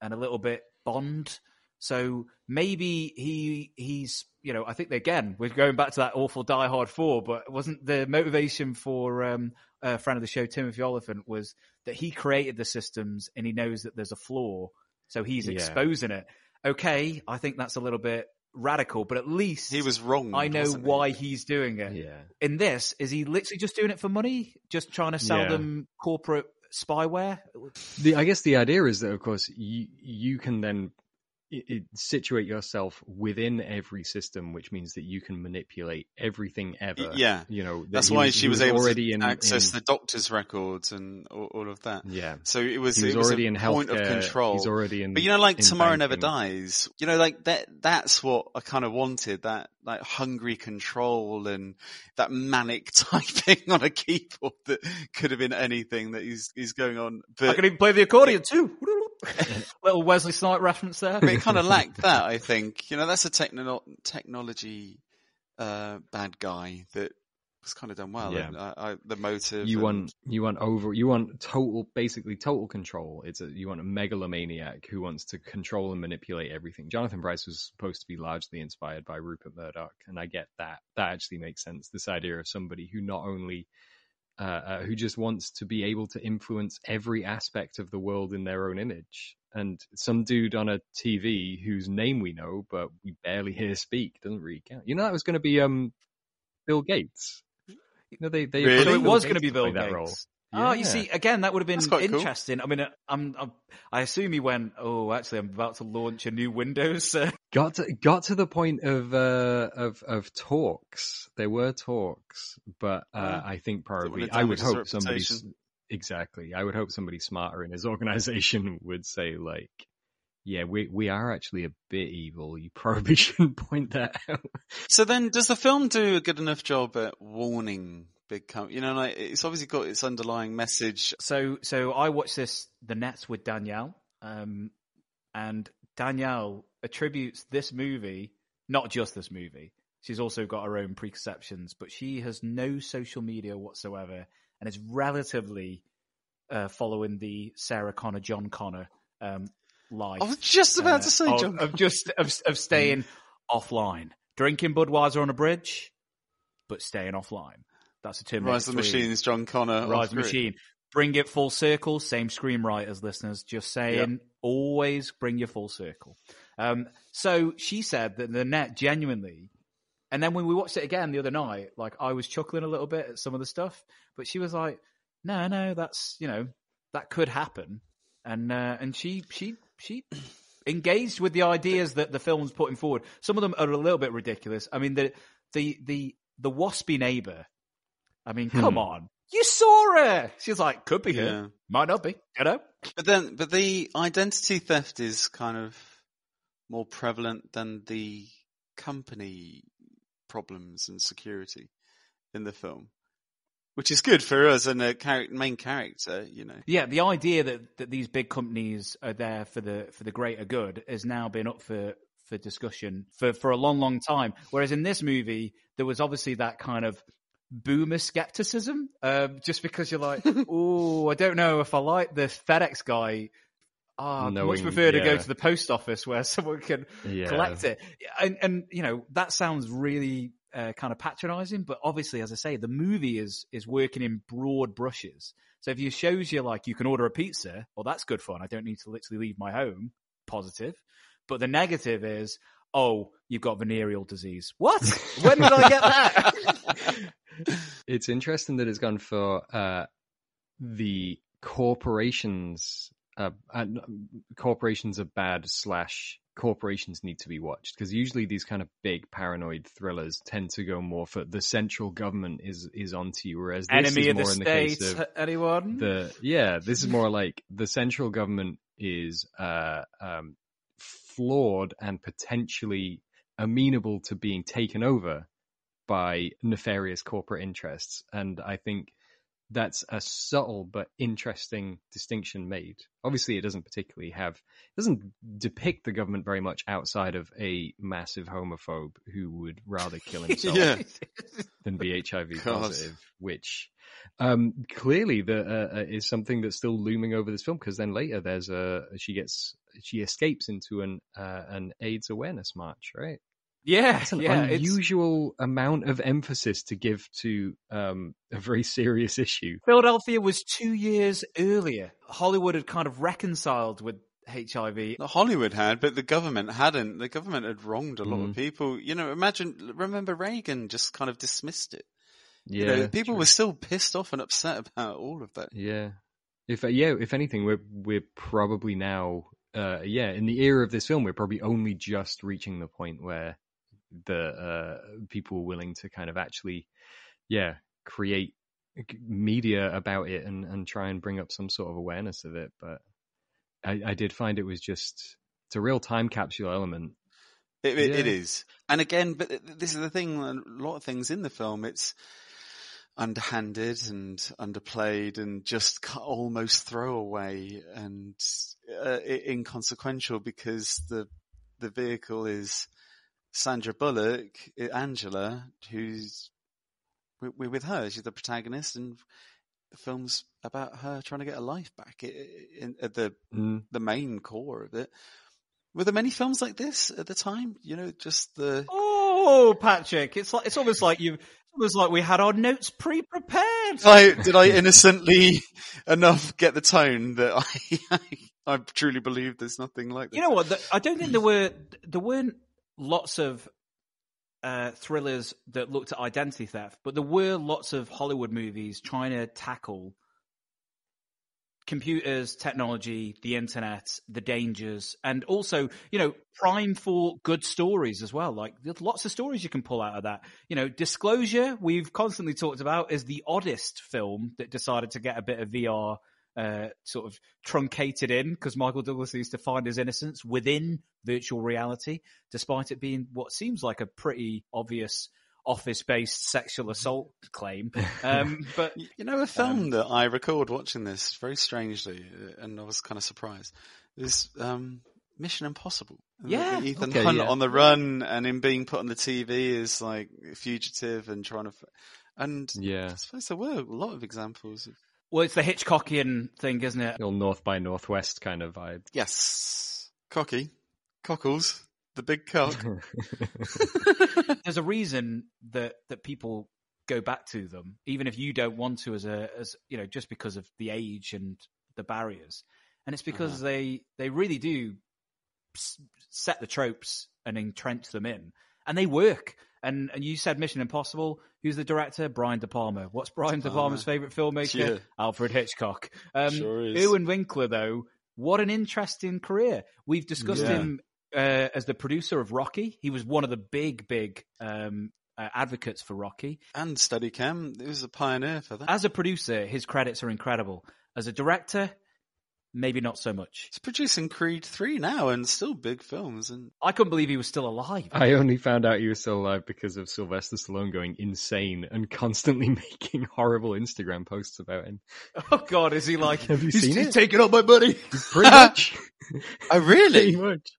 and a little bit Bond. So maybe he he's you know I think again we're going back to that awful Die Hard Four, but wasn't the motivation for um, a friend of the show Timothy Olyphant was that he created the systems and he knows that there's a flaw, so he's Yeah. exposing it. Okay, I think that's a little bit radical, but at least He was wrong. I know wasn't he? why he's doing it. Yeah. In this, is he literally just doing it for money? Just trying to sell Yeah. them corporate spyware? The I guess the idea is that of course you you can then i i situate yourself within every system, which means that you can manipulate everything ever. Yeah. you know that That's he why was- she he was, able already to in access in- the doctor's records and all, all of that. Yeah. So it was, He was it was already a in point of control. he's already in- But you know, like in Tomorrow Never. Dies. You know, like that. That's what I kind of wanted. That like hungry control and that manic typing on a keyboard that could have been anything that he's he's going on. I can even play the accordion too. Little Wesley Snipe reference there. but it kind of lacked that. I think you know that's a techno- technology uh, bad guy that was kind of done well. Yeah. And I, I, the motive. you and- want you want over you want total basically total control it's a you want a megalomaniac who wants to control and manipulate everything jonathan bryce was supposed to be largely inspired by rupert murdoch and i get that that actually makes sense this idea of somebody who not only uh, uh, who just wants to be able to influence every aspect of the world in their own image and some dude on a tv whose name we know but we barely hear speak doesn't really count you know that was going to be um bill gates you know they they Really? So it was going to be to Bill play Gates. That role. Oh, you see, again, that would have been quite cool. interesting. I mean, uh, I'm, I'm, I assume he went. Oh, actually, I'm about to launch a new Windows. Uh, got to got to the point of uh of of talks there were talks but uh Oh. i think probably i would hope somebody exactly i would hope somebody smarter in his organization would say like yeah we we are actually a bit evil you probably shouldn't point that out So then, does the film do a good enough job at warning big company? You know, like it's obviously got its underlying message. so, so I watched this, The Nets with Danielle, um, and Danielle attributes this movie, not just this movie. She's also got her own preconceptions, but she has no social media whatsoever, and is relatively uh, following the Sarah Connor, John Connor um, life. I was just about uh, to say, of, John. of just of, of staying offline, drinking Budweiser on a bridge, but staying offline. That's a Terminator Rise of the 3. Machines, John Connor. Rise of the. Machine. Bring it full circle. Same screenwriters, listeners. Just saying, always bring your full circle. Um, so she said that the net genuinely, and then when we watched it again the other night, like I was chuckling a little bit at some of the stuff, but she was like, "No, no, that's you know that could happen," and uh, and she she she engaged with the ideas that the film's putting forward. Some of them are a little bit ridiculous. I mean, the the the the waspy neighbor. I mean, come Hmm. on. You saw her. She's like, could be her. Yeah. Might not be. You know? But then, but the identity theft is kind of more prevalent than the company problems and security in the film, which is good for us and a char- main character, you know. Yeah, the idea that, that these big companies are there for the for the greater good has now been up for for discussion for for a long, long time. Whereas in this movie, there was obviously that kind of boomer skepticism, um, just because you're like, oh, I don't know if I like this FedEx guy. Ah, I'd much prefer to go yeah. to the post office where someone can Yeah. collect it. And, and you know that sounds really uh, kind of patronising, but obviously, as I say, the movie is is working in broad brushes. So if you shows you like you can order a pizza, well, that's good fun. I don't need to literally leave my home. Positive, but the negative is, oh, you've got venereal disease. What? When did I get that? it's interesting that it's gone for uh, the corporations. Uh, uh, corporations are bad slash corporations need to be watched because usually these kind of big paranoid thrillers tend to go more for the central government is is onto you, whereas this Enemy is more the in the case of anyone? the yeah this is more like the central government is uh um flawed and potentially amenable to being taken over by nefarious corporate interests and i think that's a subtle but interesting distinction made obviously it doesn't particularly have it doesn't depict the government very much outside of a massive homophobe who would rather kill himself Yeah. than be hiv positive which um, clearly the, uh, uh, is something that's still looming over this film because then later there's a she gets she escapes into an uh, an AIDS awareness march, right? Yeah, That's an yeah. It's, unusual amount of emphasis to give to um, a very serious issue. Philadelphia was two years earlier. Hollywood had kind of reconciled with HIV. Hollywood had, but the government hadn't. The government had wronged a lot Mm. of people. You know, imagine, remember Reagan just kind of dismissed it. Yeah, you know, people were still pissed off and upset about all of that. Yeah. If uh, yeah, if anything, we're we're probably now, uh, yeah, in the era of this film, we're probably only just reaching the point where the uh, people were willing to kind of actually, yeah, create media about it and and try and bring up some sort of awareness of it. But I, I did find it was just it's a real time capsule element. It, it, it Yeah. is. And again, but this is the thing, a lot of things in the film, it's underhanded and underplayed and just almost throwaway and uh, inconsequential because the, the vehicle is Sandra Bullock, Angela, who's we- we're with her. She's the protagonist and the film's about her trying to get her life back i- i- in, at the, Mm. the main core of it. Were there many films like this at the time? You know, just the Oh, Patrick, it's like it's almost like you. It's almost like we had our notes pre-prepared. Did I, did I innocently enough get the tone that I, I, truly believe there's nothing like this? You know what? The, I don't think there were there weren't lots of uh, thrillers that looked at identity theft, but there were lots of Hollywood movies trying to tackle computers, technology, the internet, the dangers, and also, you know, prime for good stories as well. Like there's lots of stories you can pull out of that. You know, Disclosure, we've constantly talked about, is the oddest film that decided to get a bit of VR uh, sort of truncated in because Michael Douglas needs to find his innocence within virtual reality, despite it being what seems like a pretty obvious office-based sexual assault claim. Um, but You know, a film that I recalled watching this very strangely, uh, and I was kind of surprised, is um, Mission Impossible. And Yeah. Ethan Okay, Hunt yeah. on the run and him being put on the TV is like fugitive and trying to. And Yeah, I suppose there were a lot of examples of. Well, it's the Hitchcockian thing, isn't it? little North by Northwest kind of vibe. Yes. Cocky. Cockles. The big cock. There's a reason that that people go back to them, even if you don't want to, as a as you know, just because of the age and the barriers, and it's because Uh-huh. they they really do s- set the tropes and entrench them in, and they work. And and you said Mission Impossible. Who's the director? Brian De Palma. What's Brian De Palma's favorite filmmaker? Yeah. Alfred Hitchcock. Um, Sure is. Ewan Winkler, though, what an interesting career. We've discussed Yeah. him uh, as the producer of Rocky. He was one of the big, big um, uh, advocates for Rocky. and Steadicam. He was a pioneer for that. As a producer, his credits are incredible. As a director, maybe not so much. He's producing Creed 3 now and still big films. And I couldn't believe he was still alive. I only found out he was still alive because of Sylvester Stallone going insane and constantly making horrible Instagram posts about him. Oh God, is he like? Have you he's, seen he's it? taking up my buddy. Pretty much. Oh, really? Pretty much.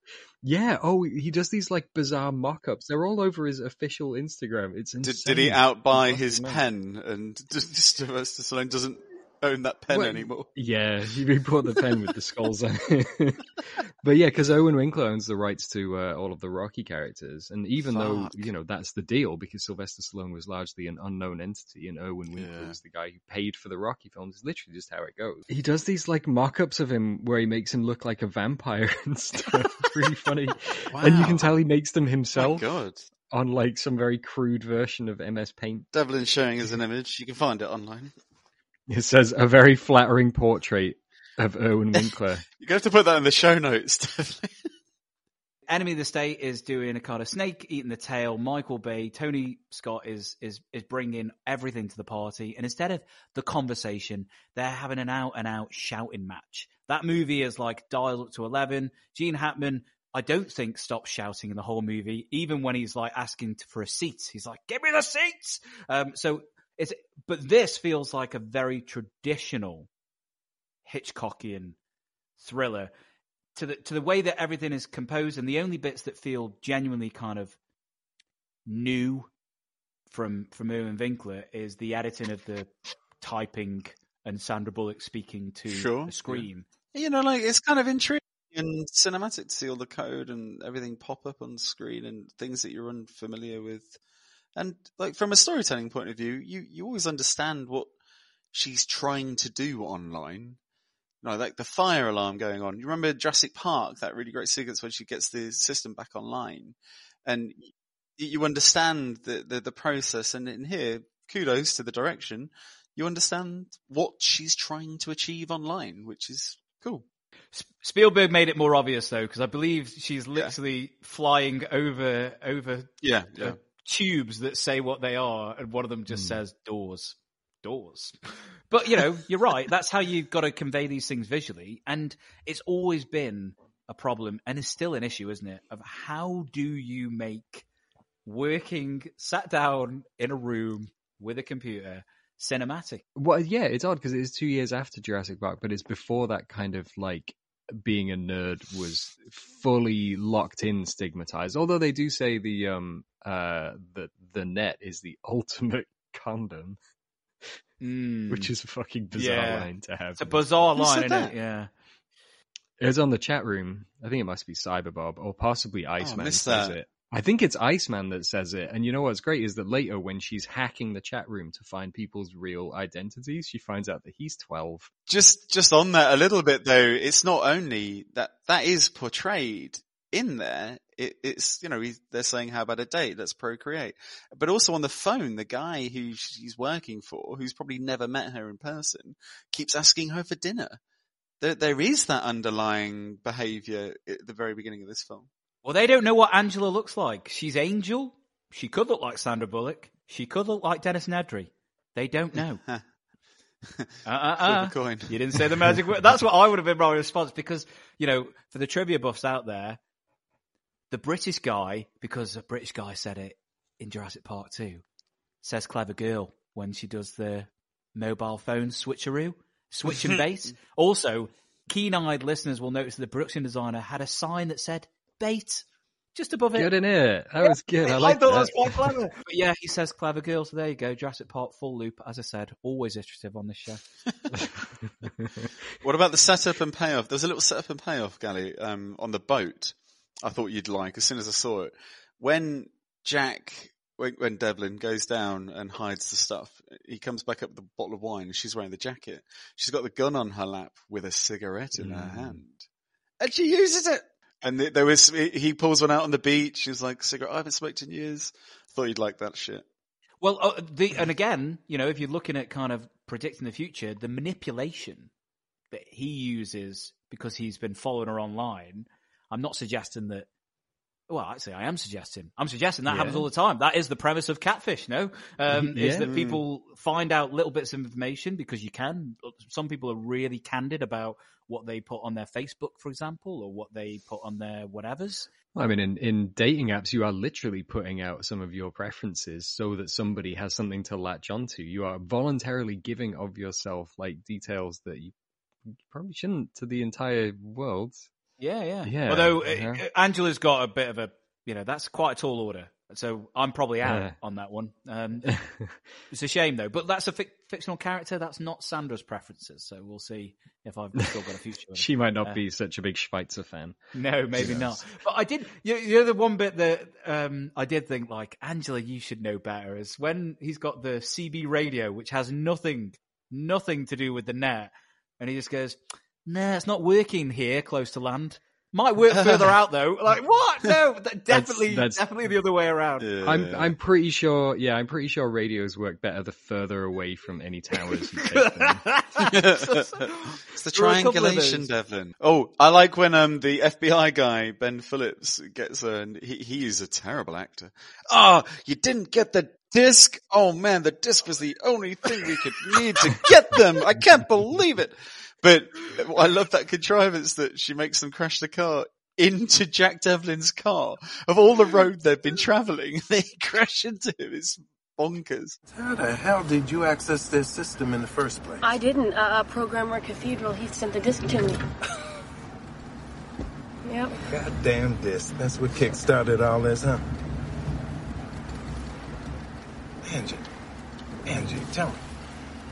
Yeah. Oh, he does these like bizarre mock-ups. They're all over his official Instagram. It's Did, insane. did he outbuy It's his fucking pen and just Sylvester Stallone doesn't own that pen Well, anymore? Yeah, he bought the pen with the skulls on it. but yeah, because Owen Winkler owns the rights to uh, all of the Rocky characters, and even though you know that's the deal, because Sylvester Stallone was largely an unknown entity, and Owen Winkler Yeah. was the guy who paid for the Rocky films. is literally just how it goes. He does these like mock-ups of him where he makes him look like a vampire and stuff. Really funny, and you can tell he makes them himself God. on like some very crude version of MS Paint. Devlin's showing us an image. You can find it online. It says a very flattering portrait of Irwin Winkler. You're going to have to put that in the show notes, Enemy of the State is doing a kind of snake eating the tail. Michael Bay, Tony Scott is is is bringing everything to the party, and instead of the conversation, they're having an out and out shouting match. That movie is like dialed up to eleven. Gene Hackman, I don't think stops shouting in the whole movie, even when he's like asking for a seat. He's like, "Give me the seats." Um, so it's but this feels like a very traditional Hitchcockian thriller to the to the way that everything is composed, and the only bits that feel genuinely kind of new from from Irwin Winkler is the editing of the typing and Sandra Bullock speaking to Sure, the screen. You know, like it's kind of intriguing and cinematic to see all the code and everything pop up on screen and things that you're unfamiliar with. And like from a storytelling point of view, you you always understand what she's trying to do online. You know, like the fire alarm going on. You remember Jurassic Park, that really great sequence when she gets the system back online, and you understand the the, the process. And in here, kudos to the direction. You understand what she's trying to achieve online, which is cool. Spielberg made it more obvious though, because I believe she's literally flying over over Yeah, yeah. Tubes that say what they are, and one of them just says doors, doors. But you know, you're right. That's how you've got to convey these things visually, and it's always been a problem, and it's still an issue, isn't it? Of how do you make working sat down in a room with a computer cinematic? Well, yeah, it's odd because it's two years after Jurassic Park, but it's before that kind of like being a nerd was fully locked in stigmatized. Although they do say the um uh the the net is the ultimate condom, which is a fucking bizarre. Yeah. line to have. It's a bizarre Who line, isn't it? Yeah. It was on the chat room. I think it must be Cyberbob or possibly Iceman missed says that. it. I think it's Iceman that says it. And you know what's great is that later when she's hacking the chat room to find people's real identities, she finds out that he's 12. Just just on that a little bit though, it's not only that that is portrayed in there. It, it's you know they're saying how about a date? Let's procreate. But also on the phone, the guy who she's working for, who's probably never met her in person, keeps asking her for dinner. There there is that underlying behaviour at the very beginning of this film. Well, they don't know what Angela looks like. She's Angel. She could look like Sandra Bullock. She could look like Dennis Nedry. They don't know. uh, uh, uh. Coin. You didn't say the magic word. That's what I would have been my response because, you know, for the trivia buffs out there, the British guy, because a British guy said it in Jurassic Park 2, says clever girl when she does the mobile phone switcheroo, switch and bait. Also, keen-eyed listeners will notice that the production designer had a sign that said bait just above it. Good in it. That was good. I like thought that. that was quite clever. But yeah, he says clever girl. So there you go. Jurassic Park full loop. As I said, always iterative on this show. What about the setup and payoff? There's a little setup and payoff, Gali, um, on the boat. I thought you'd like as soon as I saw it. When Jack, when, when Devlin goes down and hides the stuff, he comes back up with a bottle of wine and she's wearing the jacket. She's got the gun on her lap with a cigarette in her hand. And she uses it! And th- there was, he pulls one out on the beach. She's like, cigarette, I haven't smoked in years. Thought you'd like that shit. Well, uh, the and again, you know, if you're looking at kind of predicting the future, the manipulation that he uses because he's been following her online, I'm not suggesting that. Well, actually, I am suggesting. I'm suggesting that Yeah. happens all the time. That is the premise of Catfish. No, um, is that people find out little bits of information because you can. Some people are really candid about what they put on their Facebook, for example, or what they put on their whatevers. I mean, in, in dating apps, you are literally putting out some of your preferences so that somebody has something to latch onto. You are voluntarily giving of yourself like details that you probably shouldn't to the entire world. Yeah, yeah. Yeah, Although uh-huh. uh, Angela's got a bit of a, you know, that's quite a tall order. So I'm probably out Yeah. on that one. Um, it's a shame though, but that's a fic- fictional character. That's not Sandra's preferences. So we'll see if I've still got a future. She might not Uh, be such a big Schweitzer fan. No, maybe not. But I did. You, you know, the one bit that um, I did think, like Angela, you should know better, is when he's got the CB radio, which has nothing, nothing to do with the net, and he just goes, "Nah, it's not working here, close to land." Might work further out though. Like what? No, that definitely, that's- definitely the other way around. I'm I'm pretty sure. Yeah, I'm pretty sure radios work better the further away from any towers you take them. it's the There are a couple of triangulation, those. Devlin. Oh, I like when um the FBI guy Ben Phillips gets uh, and he he is a terrible actor. Ah, you didn't get the disc. Oh man, the disc was the only thing we could need to get them. I can't believe it. But I love that contrivance that she makes them crash the car into Jack Devlin's car. Of all the road they've been travelling, they crash into him. It's bonkers. How the hell did you access their system in the first place? I didn't. Uh, programmer Cathedral, he sent the disc to me. Yep. Goddamn disk. That's what kick-started all this, huh? Angie. Angie, tell me.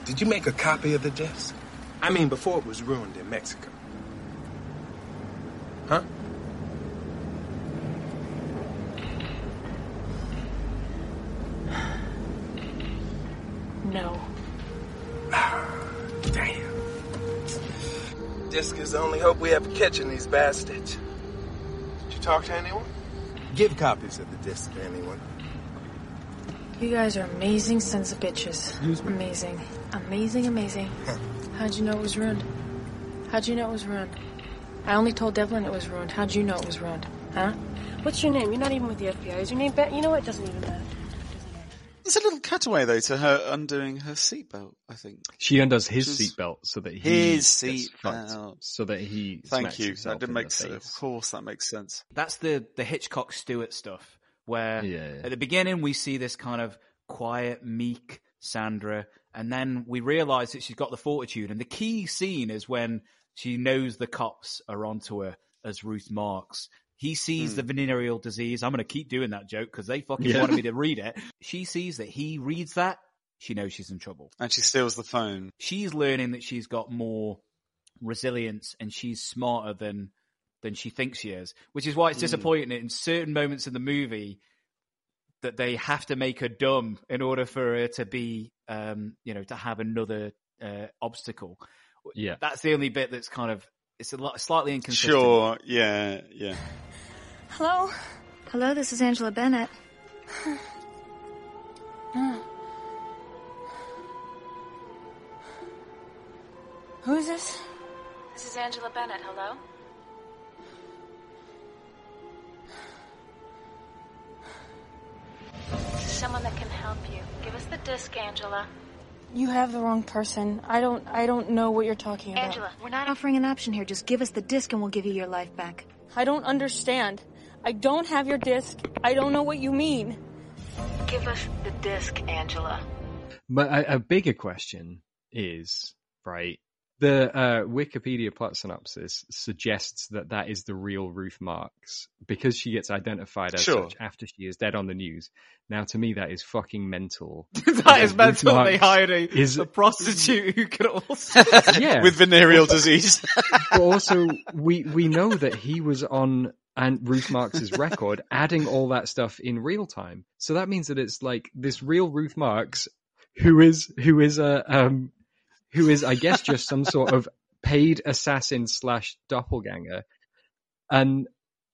Did you make a copy of the disc? I mean, before it was ruined in Mexico. Huh? No. Damn. Disc is the only hope we have of catching these bastards. Did you talk to anyone? Give copies of the disc to anyone. You guys are amazing sons of bitches. Amazing. Amazing, amazing. How'd you know it was ruined? How'd you know it was ruined? I only told Devlin it was ruined. How'd you know it was ruined? Huh? What's your name? You're not even with the FBI. Is your name Ben? You know what? It doesn't even matter. There's a little cutaway though to her undoing her seatbelt. I think. She undoes his seatbelt so that he His gets seatbelt. so that he. Thank you. That did in make sense. Of course, that makes sense. That's the the Hitchcock Stewart stuff, where Yeah. at the beginning we see this kind of quiet, meek Sandra, and then we realise that she's got the fortitude. And the key scene is when she knows the cops are onto her as Ruth Marx. He sees Hmm. the venereal disease. I'm going to keep doing that joke because they fucking Yeah. wanted me to read it. She sees that he reads that. She knows she's in trouble. And she steals the phone. She's learning that she's got more resilience and she's smarter than than she thinks she is, which is why it's Mm. disappointing in certain moments in the movie that they have to make her dumb in order for her to be, um, you know, to have another uh, obstacle. Yeah. That's the only bit that's kind of it's a lot slightly inconsistent. Sure. Yeah. Yeah. Hello? Hello, this is Angela Bennett. Who is this? This is Angela Bennett. Hello? Someone that can help you. Give us the disc, Angela. You have the wrong person. I don't. I don't know what you're talking about. Angela, we're not offering an option here. Just give us the disc and we'll give you your life back. I don't understand. I don't have your disc. I don't know what you mean. Give us the disc, Angela. But a, a bigger question is right. The uh, Wikipedia plot synopsis suggests that that is the real Ruth Marx because she gets identified as Sure. such after she is dead on the news. Now, to me, that is fucking mental. that is Ruth mental. They hired a, is a prostitute who could also. yeah, With venereal disease. but also we we know that he was on and Ruth Marx's record, adding all that stuff in real time. So that means that it's like this real Ruth Marx, who is who is a um, who is I guess just some sort of paid assassin slash doppelganger, and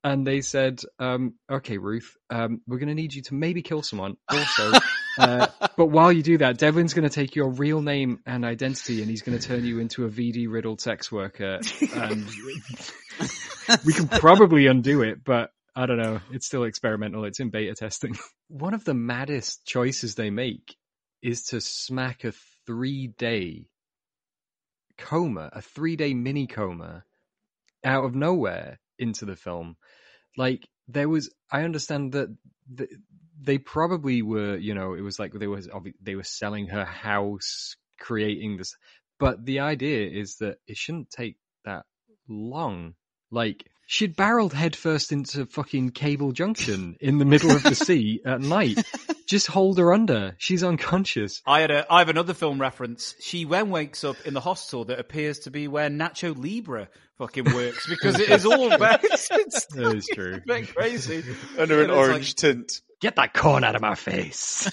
and they said, um, okay, Ruth, um, we're going to need you to maybe kill someone also. Uh, but while you do that, Devlin's going to take your real name and identity, and he's going to turn you into a VD riddled sex worker. And we can probably undo it, but I don't know. It's still experimental. It's in beta testing. One of the maddest choices they make is to smack a three day coma, a three day mini coma out of nowhere into the film. Like there was, I understand that the, they probably were, you know, it was like they were they were selling her house, creating this, but the idea is that it shouldn't take that long. Like she'd barreled headfirst into fucking Cable Junction in the middle of the sea at night. Just hold her under. She's unconscious. I had a, I have another film reference. She then wakes up in the hostel that appears to be where Nacho Libre fucking works because it is all very, it's That is true. a bit crazy. Under an And it's orange like- tint. Get that corn out of my face.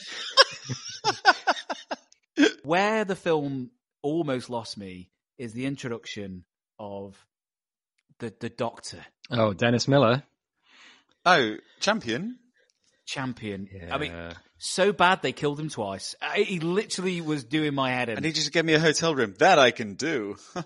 Where the film almost lost me is the introduction of the the doctor Oh, Dennis Miller. Oh, champion. Champion. I mean, so bad they killed him twice. I, he literally was doing my head in. And he just gave me a hotel room. That I can do.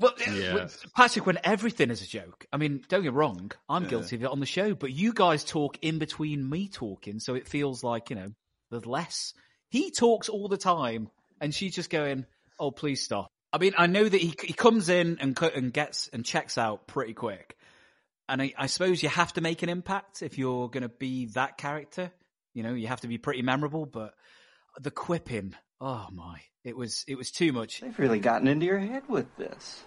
Well, uh, Patrick, when everything is a joke, I mean, don't get me wrong, I'm Yeah. guilty of it on the show, but you guys talk in between me talking, so it feels like, you know, there's less. He talks all the time, and she's just going, oh, please stop. I mean, I know that he, he comes in and, and gets and checks out pretty quick. And I, I suppose you have to make an impact if you're going to be that character. You know, you have to be pretty memorable, but the quipping, oh my, it was, it was too much. They've really gotten into your head with this.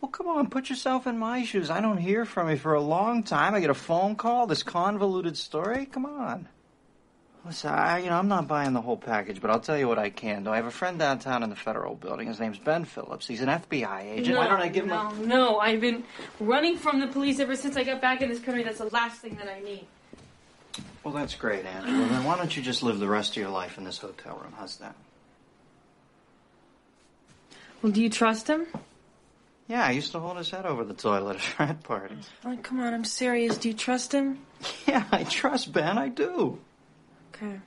Well, come on, put yourself in my shoes. I don't hear from you for a long time. I get a phone call, this convoluted story. Come on. Listen, I, you know, I'm not buying the whole package, but I'll tell you what I can do. I have a friend downtown in the Federal Building. His name's Ben Phillips. He's an FBI agent. No, Why don't I give him no, a... no. I've been running from the police ever since I got back in this country. That's the last thing that I need. Well, that's great, Angela. Well, then why don't you just live the rest of your life in this hotel room? How's that? Well, do you trust him? Yeah, I used to hold his head over the toilet at frat parties. Oh, come on, I'm serious. Do you trust him? Yeah, I trust Ben. I do. Okay.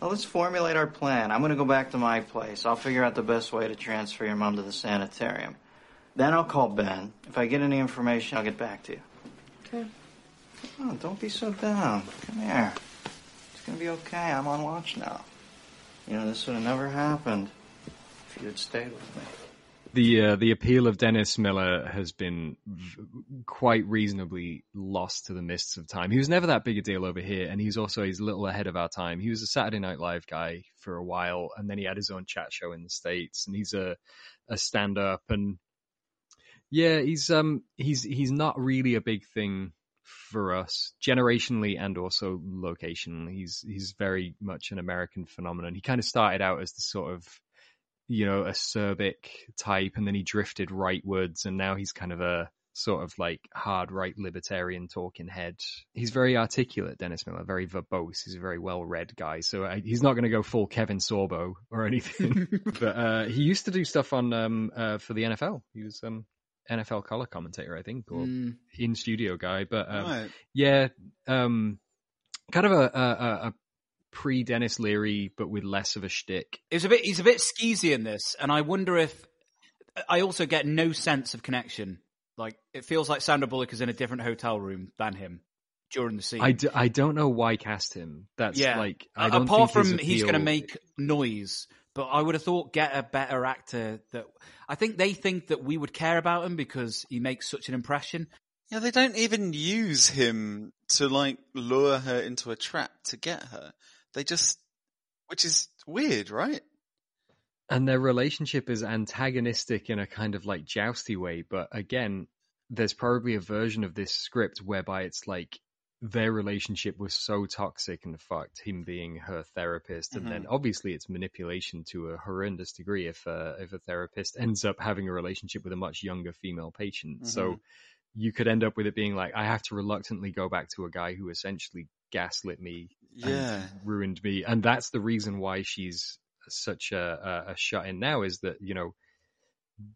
Well, let's formulate our plan. I'm going to go back to my place. I'll figure out the best way to transfer your mom to the sanitarium. Then I'll call Ben. If I get any information, I'll get back to you. Okay. Come on, don't be so down. Come here. It's going to be okay. I'm on watch now. You know, this would have never happened if you had stayed with me. The uh, the appeal of Dennis Miller has been quite reasonably lost to the mists of time. He was never that big a deal over here, and he's also he's a little ahead of our time. He was a Saturday Night Live guy for a while, and then he had his own chat show in the states, and he's a a stand up, and yeah, he's um he's he's not really a big thing for us generationally and also locationally. He's he's very much an American phenomenon. He kind of started out as the sort of you know, a Serbic type, and then he drifted rightwards, and now he's kind of a sort of like hard right libertarian talking head. He's very articulate, Dennis Miller, very verbose. He's a very well read guy, so uh, he's not going to go full Kevin Sorbo or anything. but uh, he used to do stuff on um, uh, for the NFL. He was um, NFL color commentator, I think, or Mm. in studio guy. But um, Right. yeah, um, kind of a, a- a pre Denis Leary, but with less of a shtick. It was a bit. He's a bit skeezy in this, and I wonder if I also get no sense of connection. Like it feels like Sandra Bullock is in a different hotel room than him during the scene. I, d- I don't know why cast him. That's yeah. like I A- don't apart think his from he's going to make noise, but I would have thought get a better actor. That I think they think that we would care about him because he makes such an impression. Yeah, they don't even use him to like lure her into a trap to get her. They just, which is weird, right? and their relationship is antagonistic in a kind of like jousty way. But again, there's probably a version of this script whereby it's like their relationship was so toxic and fucked, him being her therapist, and then Mhm. obviously it's manipulation to a horrendous degree if uh, if a therapist ends up having a relationship with a much younger female patient. So Mhm. You could end up with it being like, I have to reluctantly go back to a guy who essentially gaslit me Yeah. and ruined me. And that's the reason why she's such a, a, a shut in now is that, you know,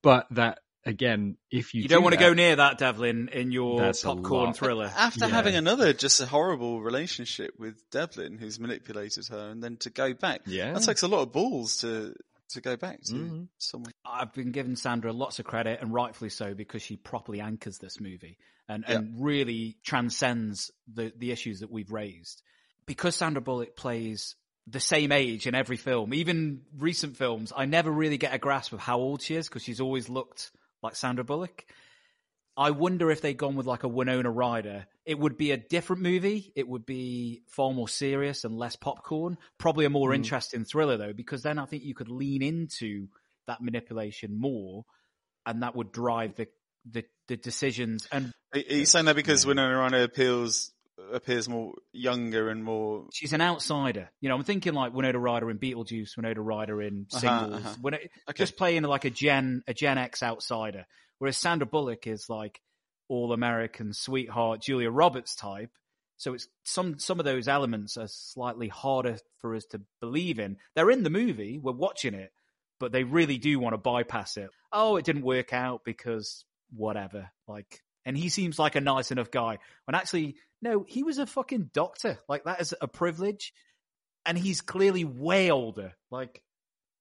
but that again, if you, You, don't do want to go near that, Devlin, in your popcorn thriller. After Yeah. having another just a horrible relationship with Devlin, who's manipulated her, and then to go back, Yeah. that takes a lot of balls to to go back to Mm-hmm. Mhm. someone. I've been giving Sandra lots of credit, and rightfully so, because she properly anchors this movie and, Yeah. and really transcends the, the issues that we've raised. Because Sandra Bullock plays the same age in every film, even recent films, I never really get a grasp of how old she is because she's always looked like Sandra Bullock. I wonder if they'd gone with like a Winona Ryder, it would be a different movie. It would be far more serious and less popcorn. Probably a more Mm. interesting thriller though, because then I think you could lean into that manipulation more, and that would drive the the, the decisions. And Are you saying that because Winona Ryder appeals appears more younger and more? she's an outsider. You know, I'm thinking like Winona Ryder in Beetlejuice, Winona Ryder in Uh-huh, Singles, uh-huh. when it, Okay. just playing like a Gen a Gen X outsider. Whereas Sandra Bullock is like all American sweetheart Julia Roberts type. So it's some some of those elements are slightly harder for us to believe in. They're in the movie, we're watching it, but they really do want to bypass it. Oh, it didn't work out because whatever. Like and he seems like a nice enough guy. When actually, no, he was a fucking doctor. Like that is a privilege, and he's clearly way older. Like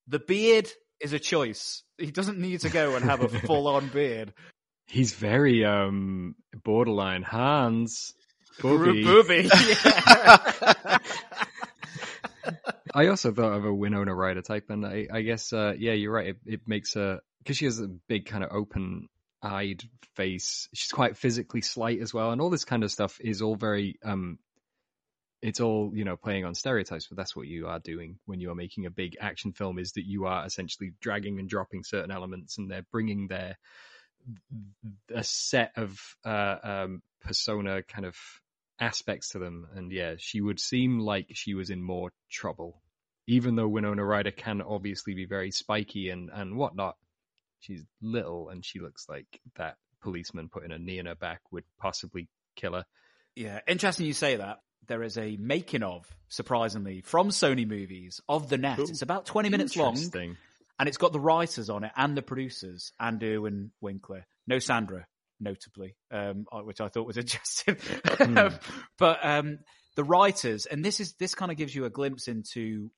the beard is a choice. He doesn't need to go and have a full on beard. He's very um borderline Hans. Booby. Booby, yeah. I also thought of a Winona Ryder type, and I, I guess, uh, yeah, you're right. It, it makes her because she has a big kind of open-eyed face. She's quite physically slight as well, and all this kind of stuff is all very. Um, it's all you know playing on stereotypes, but that's what you are doing when you are making a big action film. Is that you are essentially dragging and dropping certain elements, and they're bringing their a set of uh, um, persona kind of aspects to them. And yeah, she would seem like she was in more trouble. Even though Winona Ryder can obviously be very spiky and, and whatnot, she's little and she looks like that policeman putting a knee in her back would possibly kill her. Yeah, interesting you say that. There is a making of, surprisingly, from Sony Movies of the net. Ooh, it's about 20 minutes long. And it's got the writers on it and the producers, Andrew and Winkler. No Sandra, notably, um, which I thought was interesting. but um, the writers, and this is this kind of gives you a glimpse into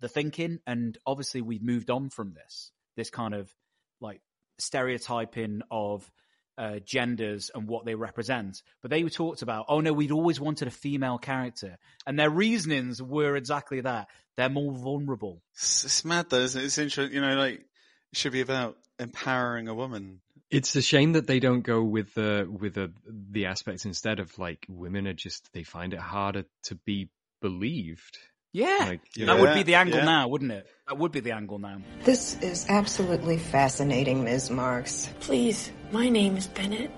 the thinking, and obviously we've moved on from this, this kind of like stereotyping of uh, genders and what they represent. But they were talked about, oh no, we'd always wanted a female character, and their reasonings were exactly that. They're more vulnerable. It's, it's mad though, isn't it? It's interesting. You know, like it should be about empowering a woman. It's a shame that they don't go with the with the the aspects instead of like women are just they find it harder to be believed. Yeah, Like, you that would be the angle Yeah. now, wouldn't it? That would be the angle now. This is absolutely fascinating, Ms. Marx. Please, my name is Bennett.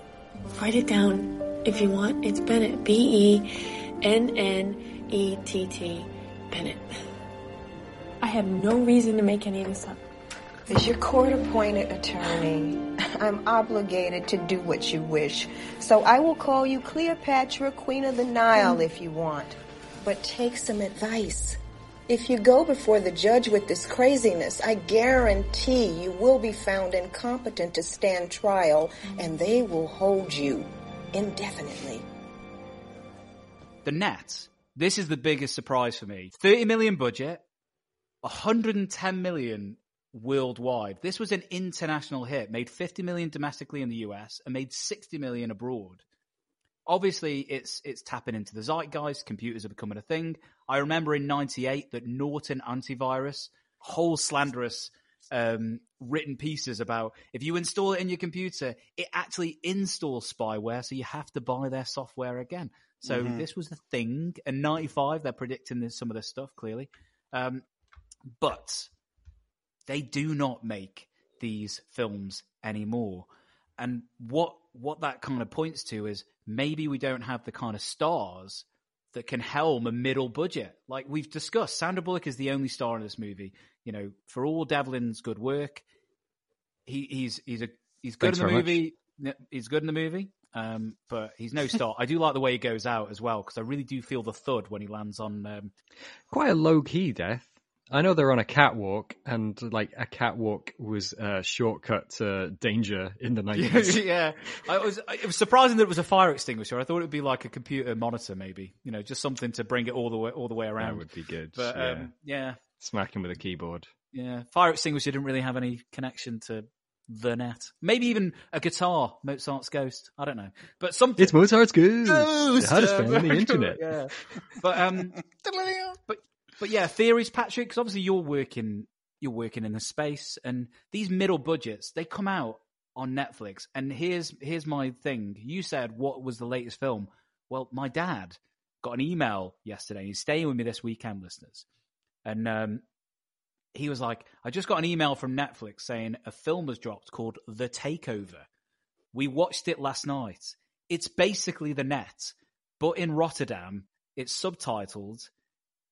Write it down if you want. It's Bennett. B E N N E T T. Bennett. I have no reason to make any of this up. As your court appointed attorney, I'm obligated to do what you wish. So I will call you Cleopatra, Queen of the Nile, if you want. But take some advice. If you go before the judge with this craziness, I guarantee you will be found incompetent to stand trial, and they will hold you indefinitely. The net. This is the biggest surprise for me. 30 million budget, 110 million worldwide. This was an international hit, made 50 million domestically in the US and made 60 million abroad. Obviously, it's it's tapping into the zeitgeist. Computers are becoming a thing. I remember in '98 that Norton antivirus, whole slanderous um, written pieces about if you install it in your computer, it actually installs spyware, so you have to buy their software again. So Mhm. this was the thing. And '95, they're predicting this, some of this stuff clearly, um, but they do not make these films anymore. And what what that kind of points to is maybe we don't have the kind of stars that can helm a middle budget. Like we've discussed, Sandra Bullock is the only star in this movie. You know, for all Devlin's good work, he, he's he's a he's good Thanks in the very much. movie. He's good in the movie, um, but he's no star. I do like the way he goes out as well because I really do feel the thud when he lands on um, Quite a low key death. I know they're on a catwalk, and like a catwalk was a shortcut to danger in the nineties. yeah, I was. It was surprising that it was a fire extinguisher. I thought it would be like a computer monitor, maybe. You know, just something to bring it all the way all the way around. That would be good. But yeah. um, yeah, Smack him with a keyboard. yeah, fire extinguisher didn't really have any connection to the net. Maybe even a guitar, Mozart's Ghost. I don't know, but something. It's Mozart's Ghost. Ghost, hardest um, band on the internet. yeah, but um, but but yeah, theories, Patrick. Because obviously you're working, you're working in the space, and these middle budgets they come out on Netflix. And here's here's my thing. You said what was the latest film? Well, my dad got an email yesterday. He's staying with me this weekend, listeners, and um, he was like, "I just got an email from Netflix saying a film was dropped called The Takeover. We watched it last night. It's basically the net, but in Rotterdam. It's subtitled.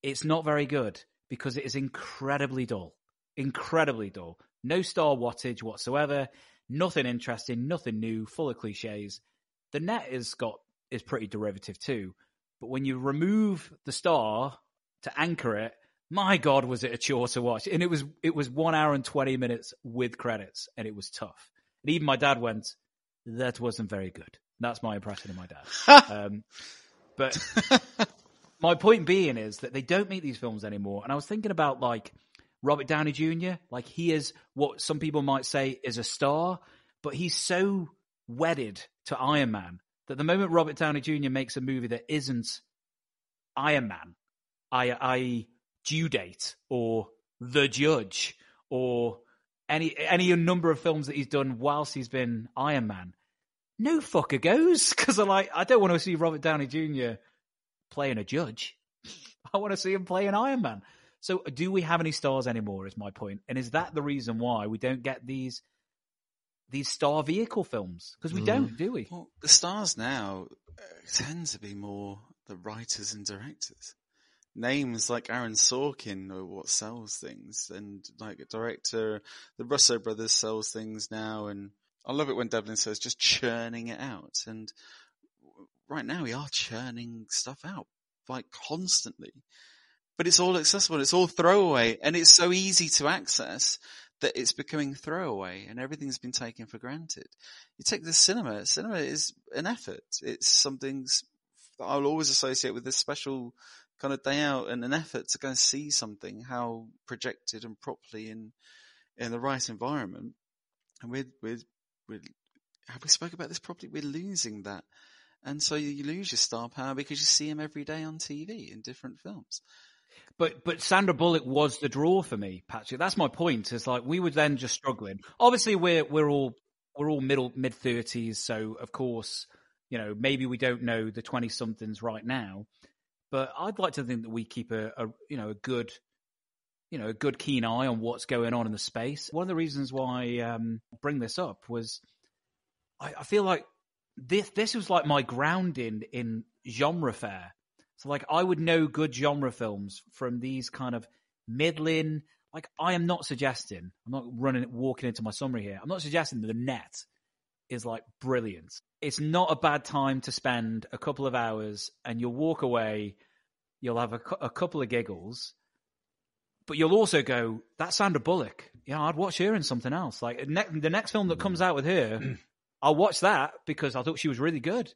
It's not very good because it is incredibly dull. Incredibly dull. No star wattage whatsoever. Nothing interesting. Nothing new. Full of cliches. The net is got is pretty derivative too. But when you remove the star to anchor it, my God, was it a chore to watch? And it was it was one hour and twenty minutes with credits, and it was tough. And even my dad went, "That wasn't very good." That's my impression of my dad. um, but my point being is that they don't make these films anymore. And I was thinking about like Robert Downey Jr. Like he is what some people might say is a star, but he's so wedded to Iron Man that the moment Robert Downey Jr. makes a movie that isn't Iron Man, I, I due date or The Judge or any any number of films that he's done whilst he's been Iron Man, no fucker goes because I like I don't want to see Robert Downey Jr. playing a judge. I want to see him playing Iron Man. So, do we have any stars anymore? Is my point, and is that the reason why we don't get these these star vehicle films? Because we mm. don't, do we? Well, the stars now uh, tend to be more the writers and directors. Names like Aaron Sorkin are what sells things, and like a director, the Russo brothers sells things now, and I love it when Devlin says just churning it out, and right now we are churning stuff out like constantly but it's all accessible. It's all throwaway and it's so easy to access that it's becoming throwaway and everything's been taken for granted. You take the cinema, cinema is an effort. It's something I'll always associate with this special kind of day out and an effort to go and see something, how projected and properly in, in the right environment. And we're, we're, we're, have we spoke about this properly? We're losing that. And so you lose your star power because you see them every day on TV in different films. But but Sandra Bullock was the draw for me, Patrick. That's my point. Is like we were then just struggling. Obviously, we're we're all we're all middle mid thirties, so of course, you know, maybe we don't know the twenty somethings right now. But I'd like to think that we keep a, a you know a good you know a good keen eye on what's going on in the space. One of the reasons why um, I bring this up was I, I feel like this this was like my grounding in genre fare so like I would know good genre films from these kind of middling. Like I am not suggesting, I'm not running walking into my summary here. I'm not suggesting that the net is like brilliant. It's not a bad time to spend a couple of hours and you'll walk away. You'll have a, a couple of giggles, but you'll also go, "That's Sandra Bullock." Yeah, I'd watch her in something else. Like ne- the next film that comes mm. out with her, I'll watch that because I thought she was really good.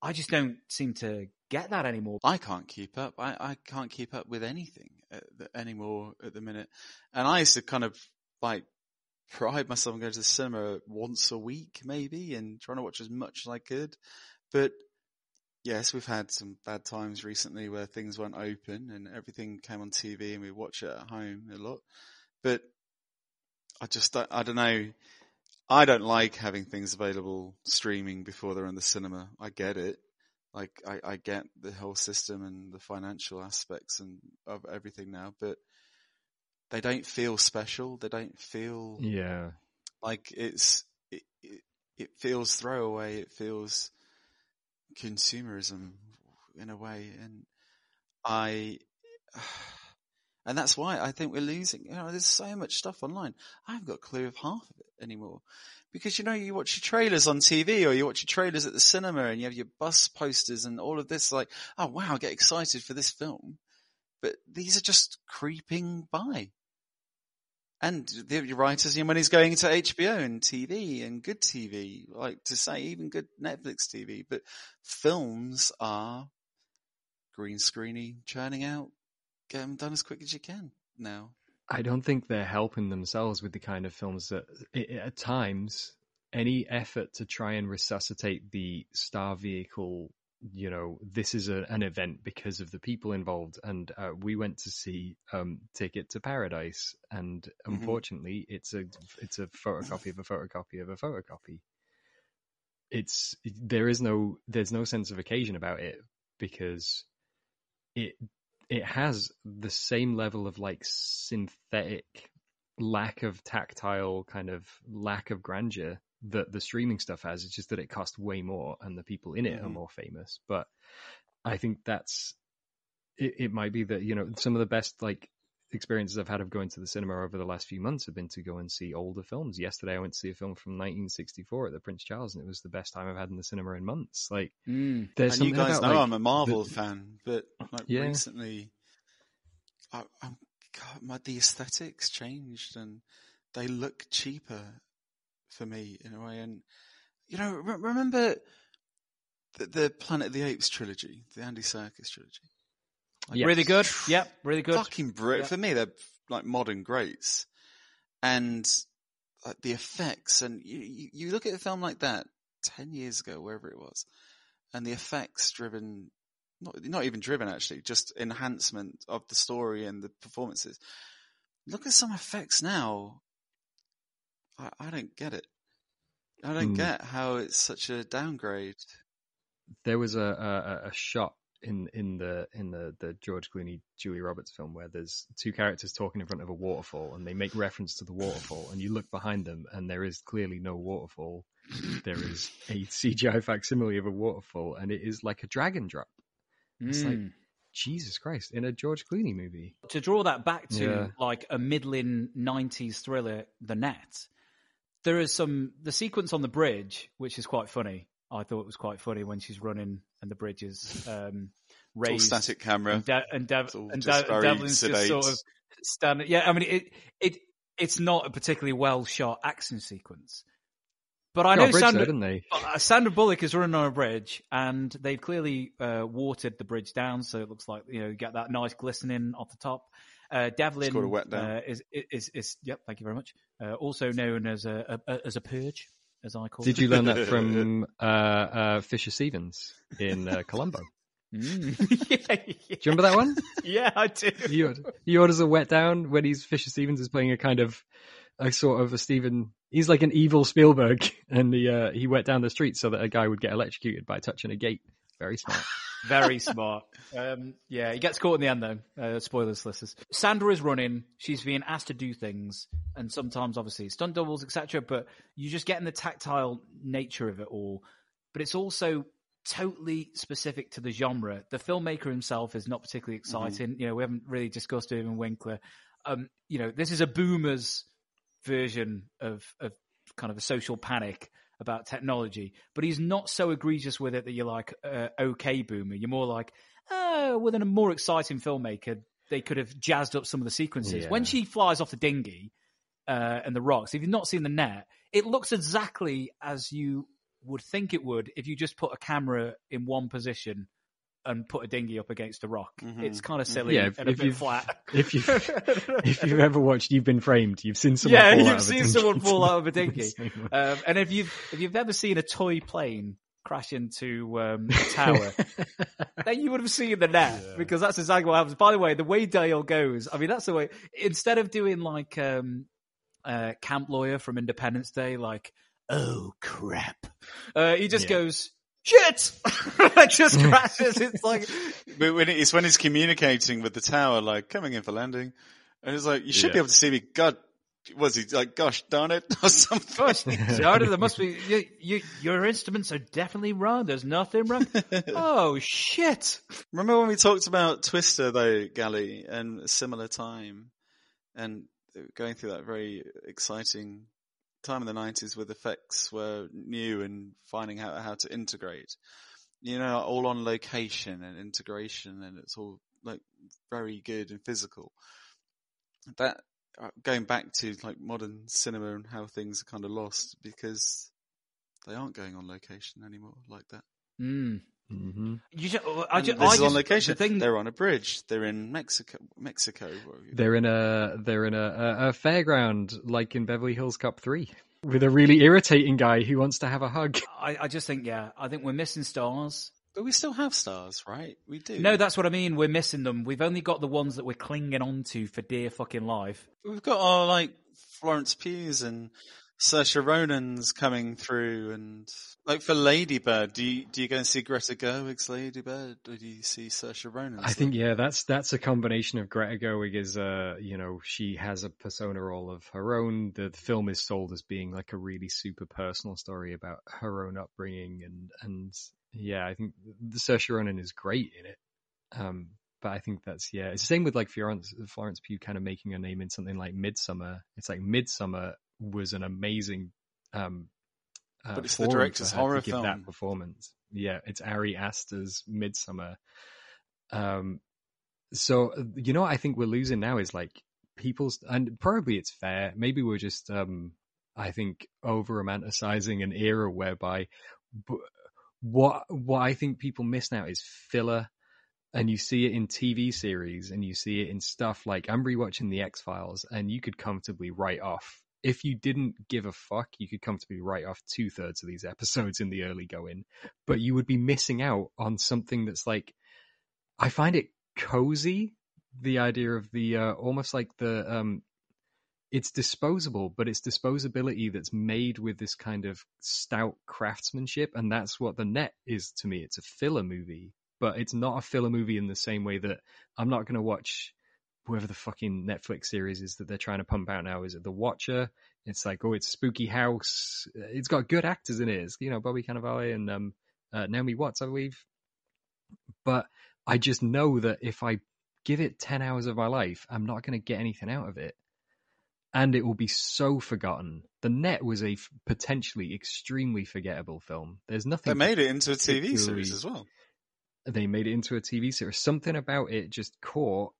I just don't seem to get that anymore. I can't keep up. I, I can't keep up with anything the, anymore at the minute. And I used to kind of like pride myself on going to the cinema once a week, maybe, and trying to watch as much as I could. But yes, we've had some bad times recently where things weren't open and everything came on TV and we watch it at home a lot. But I just, I don't know. I don't like having things available streaming before they're in the cinema. I get it. Like I, I get the whole system and the financial aspects and of everything now, but they don't feel special. They don't feel yeah like it's it, it, it feels throwaway. It feels consumerism in a way, and I and that's why I think we're losing. You know, there's so much stuff online. I haven't got a clue of half of it anymore. Because you know, you watch your trailers on TV or you watch your trailers at the cinema and you have your bus posters and all of this like, oh wow, get excited for this film. But these are just creeping by. And the writers, and your money's going to HBO and TV and good TV, like to say even good Netflix TV. But films are green screeny, churning out, get them done as quick as you can now. I don't think they're helping themselves with the kind of films that, at times, any effort to try and resuscitate the star vehicle, you know, this is a, an event because of the people involved. And uh, we went to see um, Ticket to Paradise, and mm-hmm. unfortunately, it's a it's a photocopy of a photocopy of a photocopy. It's there is no there's no sense of occasion about it because it it has the same level of like synthetic lack of tactile kind of lack of grandeur that the streaming stuff has. It's just that it costs way more and the people in it mm-hmm. are more famous. But I think that's it, it might be that, you know, some of the best like experiences I've had of going to the cinema over the last few months have been to go and see older films. Yesterday, I went to see a film from 1964 at the Prince Charles, and it was the best time I've had in the cinema in months. Like, mm. there's and you guys about, know like, I'm a Marvel the, fan, but like yeah. recently, I, am God, my the aesthetics changed and they look cheaper for me in a way. And you know, re- remember the, the Planet of the Apes trilogy, the Andy Serkis trilogy. Yes. Really good. Yep, really good. Fucking brilliant. Yep. For me, they're like modern greats. And the effects, and you, you, you look at a film like that 10 years ago, wherever it was, and the effects driven, not, not even driven actually, just enhancement of the story and the performances. Look at some effects now. I, I don't get it. I don't Hmm. get how it's such a downgrade. there was a, a, a shot in in the in the the George Clooney Julie Roberts film where there's two characters talking in front of a waterfall and they make reference to the waterfall and you look behind them and there is clearly no waterfall. There is a CGI facsimile of a waterfall and it is like a dragon drop. It's like Mm. Jesus Christ in a George Clooney movie. to draw that back to Yeah. like a middling 90s thriller the net there is some the sequence on the bridge which is quite funny i thought it was quite funny when she's running and the bridges is um It's all raised static camera. and, De- and, Dev- It's all and just De- very devlin's just sort of standing yeah i mean it it it's not a particularly well shot action sequence but I know bridge Sandra, there, they? uh, Sandra Bullock is running on a bridge, and they've clearly uh, watered the bridge down, so it looks like you know you get that nice glistening off the top. Uh, Devlin called wet down. Uh, is, is is yep. Thank you very much. Uh, also known as a, a, a as a purge, as I call. Did it. you learn that from uh, uh, Fisher Stevens in uh, Columbo? Mm. yeah, Do you remember that one? yeah, I do. he, ord- he orders a wet down when he's Fisher Stevens is playing a kind of a sort of a Steven. He's like an evil Spielberg, and he uh, he wet down the street so that a guy would get electrocuted by touching a gate. Very smart. Very smart. Um, yeah, he gets caught in the end though. Uh, spoilers, listeners. Sandra is running. She's being asked to do things, and sometimes, obviously, stunt doubles, etc. But you just getting the tactile nature of it all. But it's also totally specific to the genre. The filmmaker himself is not particularly exciting. You know, we haven't really discussed Irwin Winkler. Um, you know, this is a boomer's version of of kind of a social panic about technology, but he's not so egregious with it that you're like, uh, okay, boomer. You're more like, oh, with a more exciting filmmaker, they could have jazzed up some of the sequences. Yeah. When she flies off the dinghy uh, and the rocks, if you've not seen the net, it looks exactly as you would think it would if you just put a camera in one position and put a dinghy up against a rock. Mhm. It's kind of silly Yeah, if- and a if bit you've- flat. if you've if you've ever watched You've Been Framed, you've seen someone. yeah, fall out you've of a seen dinghy. someone fall out of a dinghy. Um, and if you've if you've ever seen a toy plane crash into um, a tower, then you would have seen the net because that's exactly what happens. By the way, the way Dale goes, I mean, that's the way. Instead of doing like um, uh, Camp Lawyer from Independence Day, like oh crap, uh, he just Yeah. goes shit, like just hmm. crashes. It's like But when it- it's when he's communicating with the tower, like coming in for landing, and it's like you should be able to see me. God, was he like, gosh darn it, or something? Gosh, Jordan, there must be you, you, your instruments are definitely wrong. There's nothing wrong. oh shit! Remember when we talked about Twister though, Gali, and a similar time, and going through that very exciting time in the nineties with effects were new and finding out how to integrate. You know, all on location and integration, and it's all like very good and physical. That uh, going back to like modern cinema and how things are kind of lost because they aren't going on location anymore like that. Mm. Mm-hmm. You just, I And just, this I is on location. The thing, They're on a bridge. They're in Mexico. Mexico. They're in a they're in a, a, a fairground like in Beverly Hills Cop Three with a really irritating guy who wants to have a hug. I, I just think, yeah, I think we're missing stars. But we still have stars, right? We do. No, that's what I mean. We're missing them. We've only got the ones that we're clinging on to for dear fucking life. We've got our like Florence Pugh's and Saoirse Ronan's coming through, and like for Ladybird, do you do you go and see Greta Gerwig's Ladybird, or do you see Saoirse Ronan's? I think yeah, that's that's a combination of Greta Gerwig is uh you know she has a persona all of her own. The film is sold as being like a really super personal story about her own upbringing and and yeah, I think the Saoirse Ronan is great in it. Um, but I think that's yeah, it's the same with like Florence Florence Pugh kind of making a name in something like Midsommar. It's like Midsommar was an amazing um uh, But it's the director's horror film. that performance. Yeah, it's Ari Aster's Midsommar. Um, so you know I think we're losing now is like people's, and probably it's fair. Maybe we're just, um, I think, over romanticizing an era whereby b- what what I think people miss now is filler, and you see it in TV series, and you see it in stuff like I'm rewatching the X Files, and you could comfortably write off if you didn't give a fuck, you could comfortably write off two thirds of these episodes in the early going, but you would be missing out on something that's like, I find it cozy. The idea of the uh, almost like the um, it's disposable, but it's disposability that's made with this kind of stout craftsmanship, and that's what the net is to me. It's a filler movie, but it's not a filler movie in the same way that I'm not going to watch whoever the fucking Netflix series is that they're trying to pump out now. Is it The Watcher? It's like, oh, it's Spooky House. It's got good actors in it. It's, you know, Bobby Cannavale and um, uh, Naomi Watts, I believe. But I just know that if I give it 10 hours of my life, I'm not going to get anything out of it. And it will be so forgotten. The Net was a f- potentially extremely forgettable film. There's nothing. They made it into a TV series as well. They made it into a TV series. Something about it just caught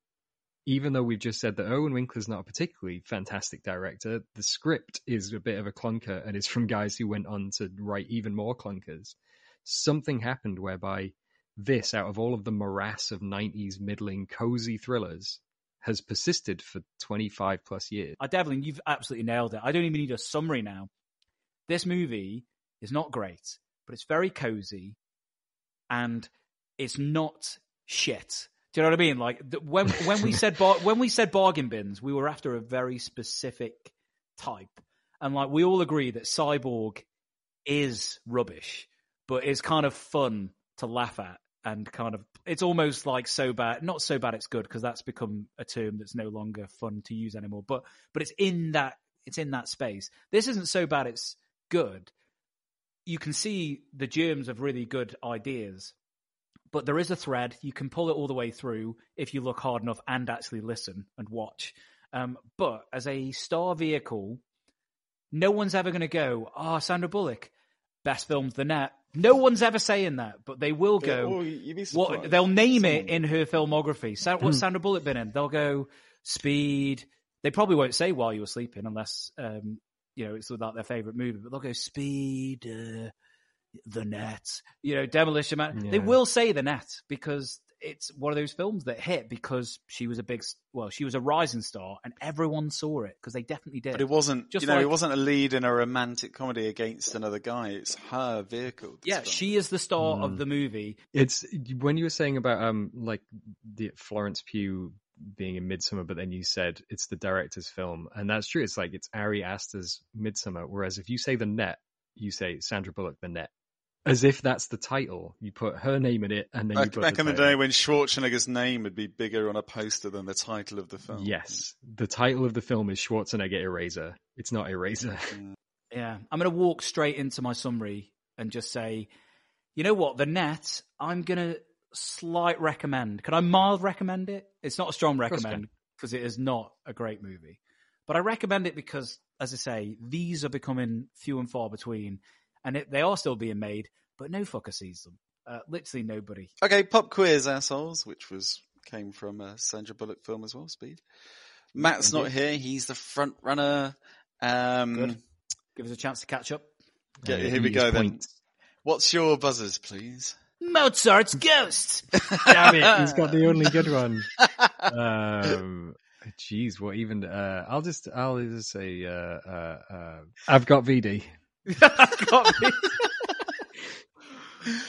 even though we've just said that Irwin Winkler's not a particularly fantastic director, the script is a bit of a clunker and is from guys who went on to write even more clunkers. Something happened whereby this, out of all of the morass of 90s middling cozy thrillers, has persisted for 25 plus years. I Devlin, you've absolutely nailed it. I don't even need a summary now. This movie is not great, but it's very cozy and it's not shit. Do you know what I mean? Like when when we said bar, when we said bargain bins, we were after a very specific type, and like we all agree that Cyborg is rubbish, but it's kind of fun to laugh at and kind of it's almost like so bad not so bad it's good because that's become a term that's no longer fun to use anymore but but it's in that it's in that space. This isn't so bad it's good. You can see the germs of really good ideas but there is a thread. You can pull it all the way through if you look hard enough and actually listen and watch. Um, but as a star vehicle, no one's ever going to go, oh, Sandra Bullock, best films the net. No one's ever saying that, but they will go. Oh, what they'll name it in her filmography. Sa- what's Sandra Bullock been in? They'll go Speed. They probably won't say while you were sleeping, unless um, you know it's without their favorite movie. But they'll go Speed, uh, the net, you know, Demolition Man. Yeah. They will say the net because it's one of those films that hit because she was a big, well, she was a rising star and everyone saw it because they definitely did. But it wasn't, Just you know, like, it wasn't a lead in a romantic comedy against another guy. It's her vehicle. Yeah, film. she is the star mm. of the movie. It's when you were saying about um like the Florence Pugh being in Midsommar, but then you said it's the director's film, and that's true. It's like it's Ari Aster's Midsommar. Whereas if you say the net, you say Sandra Bullock the net as if that's the title. You put her name in it, and then back, back the in the day when Schwarzenegger's name would be bigger on a poster than the title of the film. Yes, the title of the film is Schwarzenegger Eraser. It's not Eraser. Yeah, I'm going to walk straight into my summary and just say, you know what, the net. I'm going to slight recommend. Can I mild recommend it? It's not a strong recommend because it is not a great movie, but I recommend it because, as I say, these are becoming few and far between and it, they are still being made, but no fucker sees them. Uh, literally nobody. Okay, pop quiz assholes, which was came from a Sandra Bullock film as well. Speed. Matt's Indeed. not here. He's the front runner. Um, Good. Give us a chance to catch up. Yeah, here we go then. What's your buzzers, please? Mozart's Ghost. Damn it, he's got the only good one. Um, jeez, what even? Uh, I'll just, I'll just say, uh, uh, uh I've got VD. got me.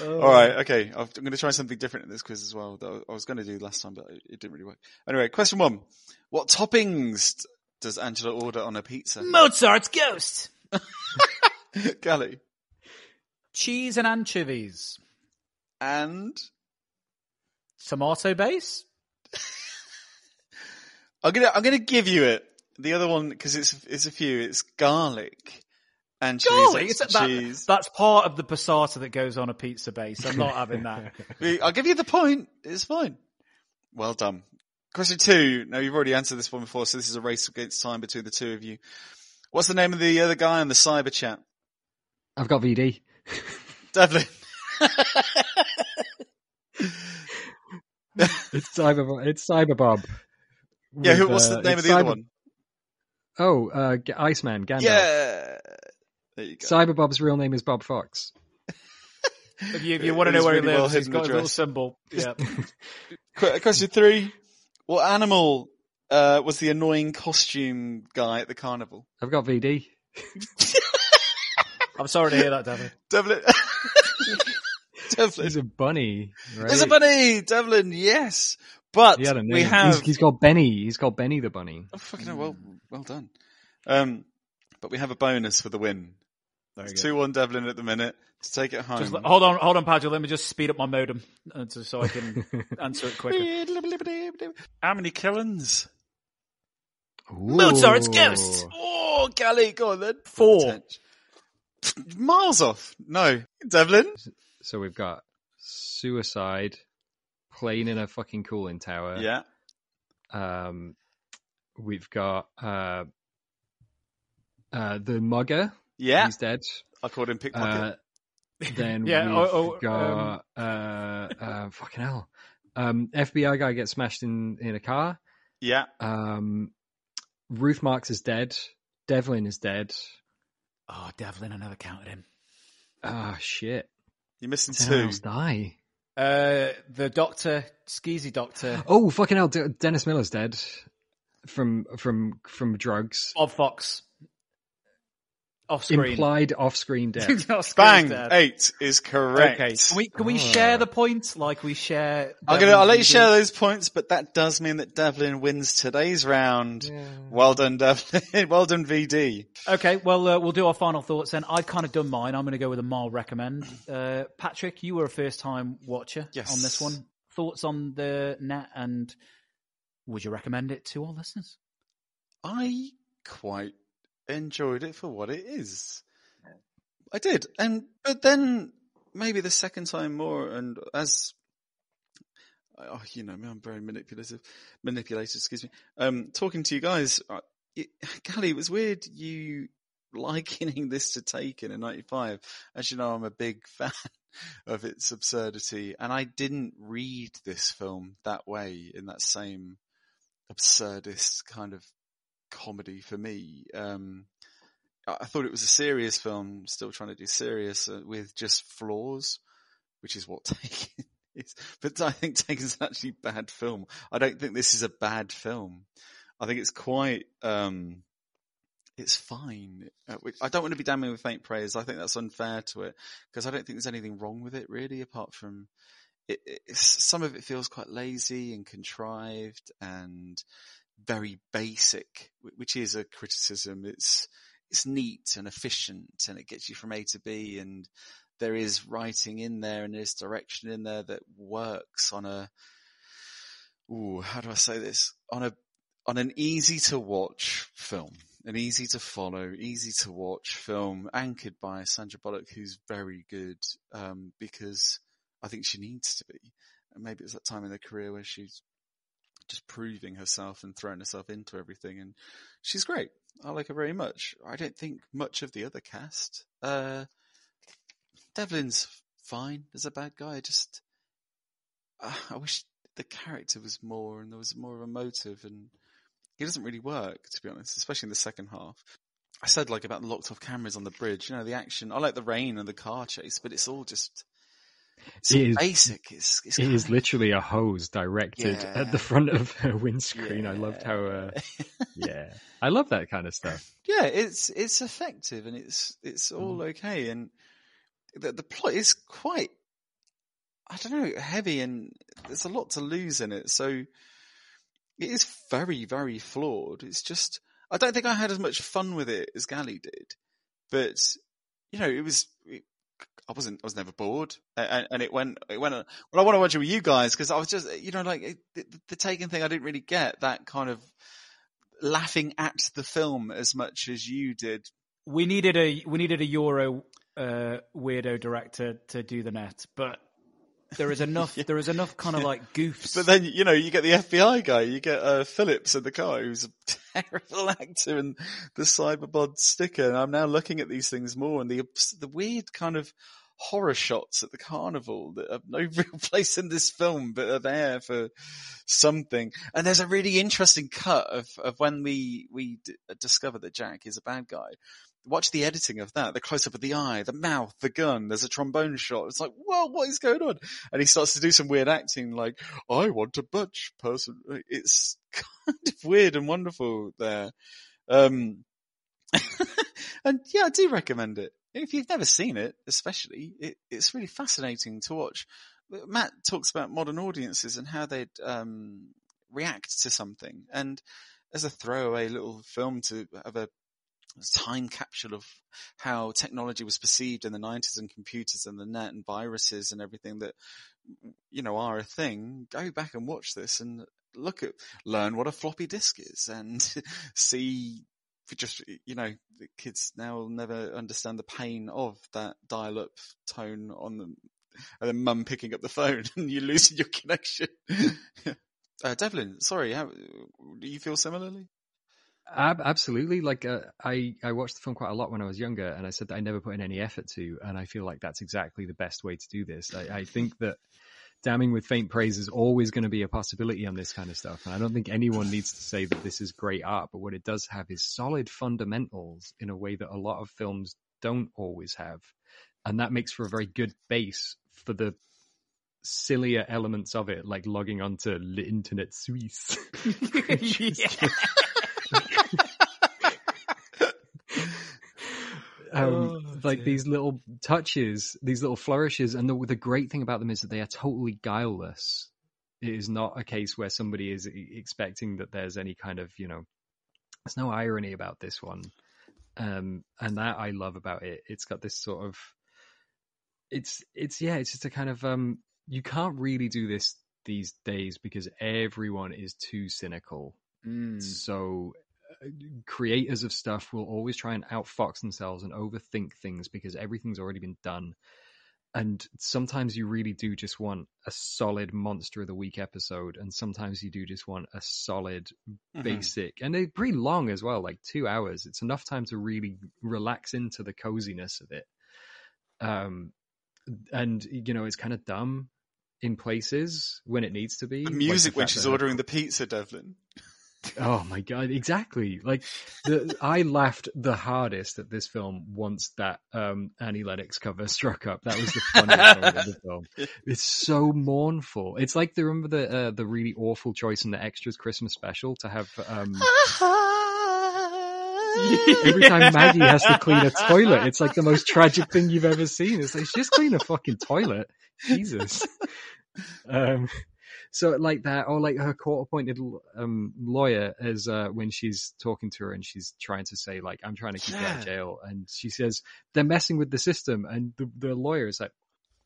All right, oh. okay. I'm going to try something different in this quiz as well. That I was going to do last time, but it didn't really work. Anyway, question one: What toppings does Angela order on a pizza? Mozart's Ghost. Gali. Cheese and anchovies. And tomato base. I'm gonna I'm gonna give you it. The other one because it's it's a few. It's garlic and Golly, cheese. That, cheese. That's part of the passata that goes on a pizza base. I'm not having that. I'll give you the point. It's fine. Well done. Question two. Now you've already answered this one before, so this is a race against time between the two of you. What's the name of the other guy on the cyber chat? I've got VD. Devlin. it's Cyber. It's Cyber Bob. Yeah. Who? What's the uh, name of the cyber, other one? Oh, uh, Iceman. Gandalf. Yeah. There you go. Cyber Bob's real name is Bob Fox. If you, if you want to know His where he lives, he's well-hidden got his little symbol. Yeah. Question three: What animal uh, was the annoying costume guy at the carnival? I've got VD. I'm sorry to hear that, Devlin. Devlin. Devlin. He's a bunny. Right? There's a bunny, Devlin. Yes, but He had we He's- have. he's got Benny. He's got Benny the bunny. Oh, fucking hell, well, well done. Um, but we have a bonus for the win. Very It's two one Devlin at the minute to take it home. Just, hold on, hold on, Padgett. Let me just speed up my modem uh, so I can answer it quicker. How many killings? Mozart's Ghost. Oh, Gali, go on then. Four. Miles off. No, Devlin. So we've got suicide, plane in a fucking cooling tower. Yeah. Um, we've got uh, uh, the mugger. Yeah. he's dead. I called him pickpocket. Uh, then Yeah, we've oh, oh, got uh, uh, fucking hell. Um, FBI guy gets smashed in in a car. yeah. Um, Ruth Marx is dead. Devlin is dead. Oh, Devlin, I never counted him. Ah, shit. You're missing Did two. anyone else die? Uh, the doctor, Skeezy doctor, Oh, fucking hell. De- Dennis Miller's dead from from from drugs. Bob Fox, off screen. Implied off-screen death. Bang. Eight is correct. Okay, can we can we Ah. share the points like we share? I'm gonna, I'll let you share those points, but that does mean that Devlin wins today's round. Well done, Devlin. well done, VD. Okay, well, uh, we'll do our final thoughts then. I've kind of done mine. I'm going to go with a mild recommend. Uh, Patrick, you were a first time watcher Yes. on this one. Thoughts on the net and would you recommend it to our listeners? I quite enjoyed it for what it is. I did, and but then maybe the second time more, and as oh, you know, me, I'm very manipulative, manipulated. Excuse me. Um, talking to you guys, it, Gali, it was weird you likening this to Taken in '95. As you know, I'm a big fan of its absurdity, and I didn't read this film that way in that same absurdist kind of comedy for me. Um, I thought it was a serious film, still trying to do serious uh, with just flaws, which is what Taken is. But I think Taken's actually a bad film. I don't think this is a bad film. I think it's quite, um, it's fine. Uh, I don't want to be damning with faint praise. I think that's unfair to it because I don't think there's anything wrong with it really, apart from it, some of it feels quite lazy and contrived and very basic, which is a criticism. It's it's neat and efficient, and it gets you from A to B, and there is writing in there and there's direction in there that works on a. Ooh, how do I say this? On a on an easy to watch film, an easy to follow, easy to watch film, anchored by Sandra Bullock, who's very good um, because I think she needs to be. And maybe it's that time in her career where she's just proving herself and throwing herself into everything, and she's great. I like her very much. I don't think much of the other cast. Uh, Devlin's fine as a bad guy. I just uh, I wish the character was more and there was more of a motive, and he doesn't really work to be honest, especially in the second half. I said like about the locked off cameras on the bridge. You know the action. I like the rain and the car chase, but it's all just it's It basic. It's, it's It is literally a hose directed Yeah. at the front of her windscreen. I loved how, uh, yeah, I love that kind of stuff. yeah, it's it's effective and it's it's all okay, and the the plot is quite I don't know heavy and there's a lot to lose in it, so it is very very flawed. It's just I don't think I had as much fun with it as Gali did, but you know it was. It, I wasn't. I was never bored, and, and it went. It went. Well, I want to watch it with you guys because I was just, you know, like the, the taken thing. I didn't really get that kind of laughing at the film as much as you did. We needed a we needed a Euro uh, weirdo director to do the net, but there is enough there is enough kind of like goofs. But then you know you get the FBI guy, you get uh, Phillips in the car, who's a terrible actor, and the CyberBob sticker. And I'm now looking at these things more, and the the weird kind of horror shots at the carnival that have no real place in this film, but are there for something. And there's a really interesting cut of of when we we d- discover that Jack is a bad guy. Watch the editing of that, the close up of the eye, the mouth, the gun, there's a trombone shot. It's like, whoa, what is going on? And he starts to do some weird acting like, I want a butch person. It's kind of weird and wonderful there. Um, and yeah, I do recommend it. If you've never seen it, especially, it, it's really fascinating to watch. Matt talks about modern audiences and how they'd um, react to something. And as a throwaway little film to have a time capsule of how technology was perceived in the 90s and computers and the net and viruses and everything that, you know, are a thing, go back and watch this and look at, learn what a floppy disk is and see just, you know, the kids now will never understand the pain of that dial up tone on the, and then mum picking up the phone and you losing your connection. uh, Devlin, sorry, how, do you feel similarly? Ab- absolutely. Like uh, I, I watched the film quite a lot when I was younger, and I said that I never put in any effort to, and I feel like that's exactly the best way to do this. I, I think that damning with faint praise is always going to be a possibility on this kind of stuff, and I don't think anyone needs to say that this is great art. But what it does have is solid fundamentals in a way that a lot of films don't always have, and that makes for a very good base for the sillier elements of it, like logging onto the Internet Suisse. um, Oh, like dear. these little touches, these little flourishes, and the the great thing about them is that they are totally guileless. It is not a case where somebody is expecting that there's any kind of you know, there's no irony about this one, um, and that I love about it. It's got this sort of, it's it's yeah, it's just a kind of um, you can't really do this these days because everyone is too cynical. Mm. So creators of stuff will always try and outfox themselves and overthink things because everything's already been done. And sometimes you really do just want a solid monster of the week episode, and sometimes you do just want a solid Mhm. basic, and they're pretty long as well, like two hours. It's enough time to really relax into the coziness of it. Um, and you know, it's kind of dumb in places when it needs to be. The like music when fact she's ordering the pizza, Devlin. Oh my god, exactly. Like the I laughed the hardest at this film once that um Annie Lennox cover struck up. That was the funniest moment of the film. It's so mournful. It's like the remember the uh, the really awful choice in the extras Christmas special to have um every time Maggie has to clean a toilet, it's like the most tragic thing you've ever seen. It's like she's just clean a fucking toilet. Jesus. Um, so like that, or like her court-appointed um, lawyer, as uh, when she's talking to her and she's trying to say like, "I'm trying to keep you out of jail," and she says they're messing with the system, and the, the lawyer is like,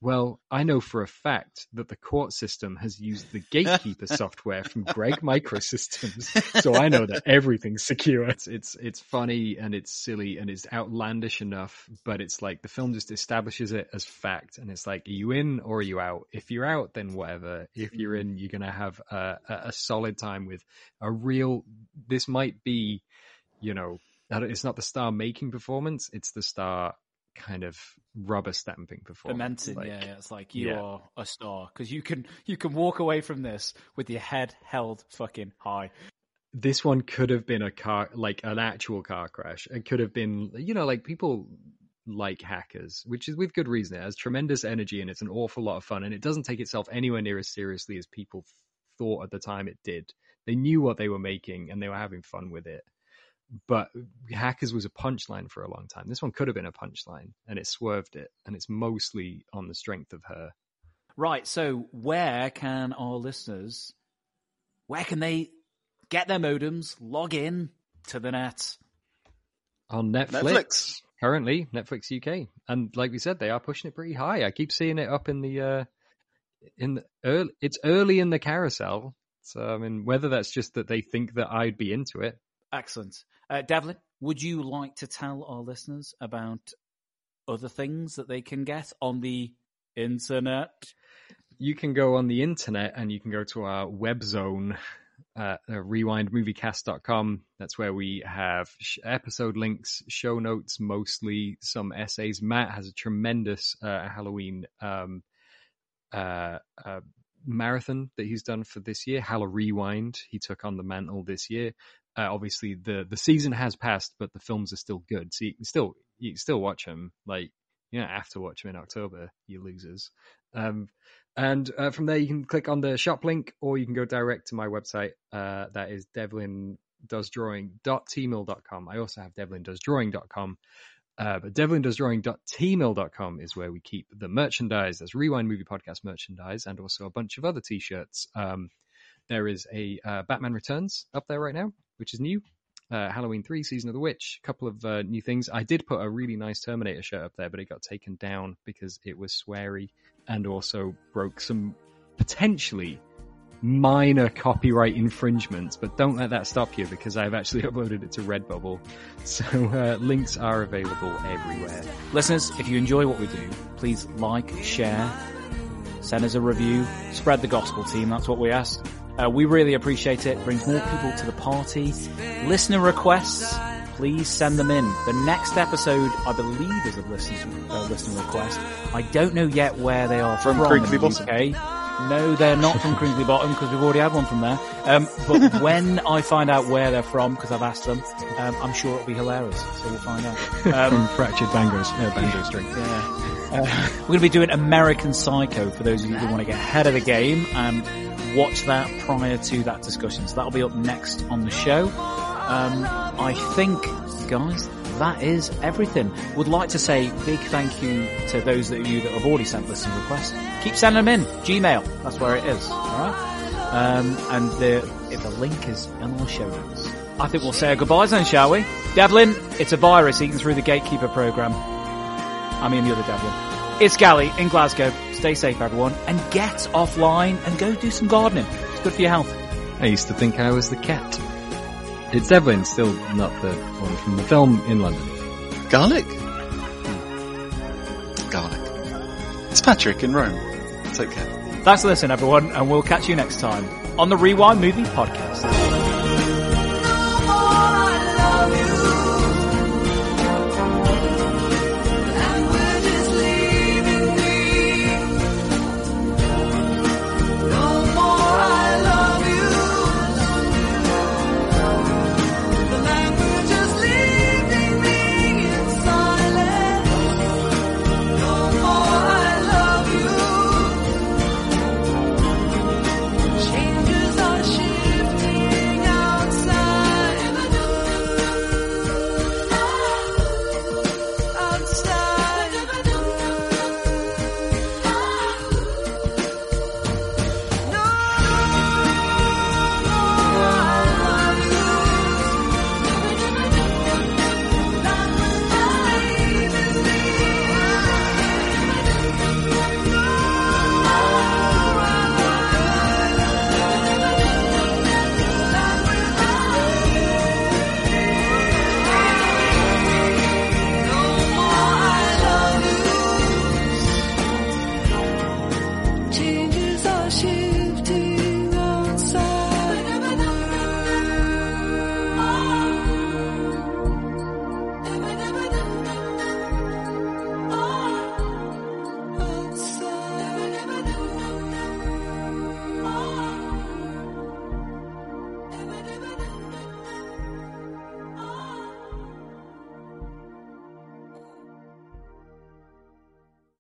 "Well, I know for a fact that the court system has used the gatekeeper software from Gregg Microsystems, so I know that everything's secure." It's, it's it's funny and it's silly and it's outlandish enough, but it's like the film just establishes it as fact, and it's like, are you in or are you out? If you're out, then whatever. If you're mm. in, you're gonna have a, a, a solid time with a real. This might be, you know, it's not the star making performance; it's the star kind of rubber stamping performance. Like, yeah, yeah, it's like you yeah. are a star because you can you can walk away from this with your head held fucking high. this one could have been a car like an actual car crash it could have been you know like people like hackers which is with good reason it has tremendous energy and it's an awful lot of fun and it doesn't take itself anywhere near as seriously as people thought at the time it did they knew what they were making and they were having fun with it but hackers was a punchline for a long time this one could have been a punchline and it swerved it and it's mostly on the strength of her Right, so where can our listeners where can they get their modems, log in to the net? on Netflix, Netflix. currently Netflix UK, and like we said, they are pushing it pretty high. I keep seeing it up in the uh, in the early. It's early in the carousel, so I mean, whether that's just that they think that I'd be into it. Excellent. Uh, Devlin, would you like to tell our listeners about other things that they can get on the internet? You can go on the internet and you can go to our web zone. Uh, uh, rewindmoviecast.com. That's where we have sh- episode links, show notes, mostly some essays. Matt has a tremendous uh, Halloween um, uh, uh, marathon that he's done for this year, Halla Rewind. He took on the mantle this year. Uh, obviously the the season has passed, but the films are still good, so you can still you can still watch them. Like you don't have to watch them in October, you losers. Um, and uh, from there, you can click on the shop link, or you can go direct to my website. Uh, that is devlindoesdrawing.teemill.com. I also have devlindoesdrawing.com. Uh, but devlindoesdrawing.teemill.com is where we keep the merchandise. There's Rewind Movie Podcast merchandise and also a bunch of other t-shirts. Um, there is a uh, Batman Returns up there right now, which is new. Uh, Halloween 3, Season of the Witch, a couple of uh, new things. I did put a really nice Terminator shirt up there, but it got taken down because it was sweary and also broke some potentially minor copyright infringements, but don't let that stop you because I've actually uploaded it to Redbubble. So uh, links are available everywhere. Listeners, if you enjoy what we do, please like, share, send us a review, spread the gospel team. That's what we ask. Uh, we really appreciate it. Brings more people to the party. Listener requests, please send them in. The next episode, I believe, is a listener, uh, listener request. I don't know yet where they are from. From in Crinkley Bottom. UK. No, they're not from Crinkley Bottom because we've already had one from there. Um, but when I find out where they're from, because I've asked them, um, I'm sure it'll be hilarious. So we'll find out. Um, From Fractured Bangos, Banjo String. yeah. Uh, we're going to be doing American Psycho for those of you who want to get ahead of the game and watch that prior to that discussion. So that'll be up next on the show. Um, I think, guys, that is everything. Would like to say big thank you to those of you that have already sent listening requests. Keep sending them in. Gmail. That's where it is. All right. Um, and the the link is in our show notes. I think we'll say our goodbyes then, shall we? Devlin, it's a virus eating through the gatekeeper program. I mean the other Devlin. It's Gali in Glasgow. Stay safe, everyone, and get offline and go do some gardening. It's good for your health. I used to think I was the cat. It's Devlin, still not the one from the film in London. Garlic? Hmm. Garlic. It's Patrick in Rome. Take care. Thanks for listening, everyone, and we'll catch you next time on the Rewind Movie Podcast.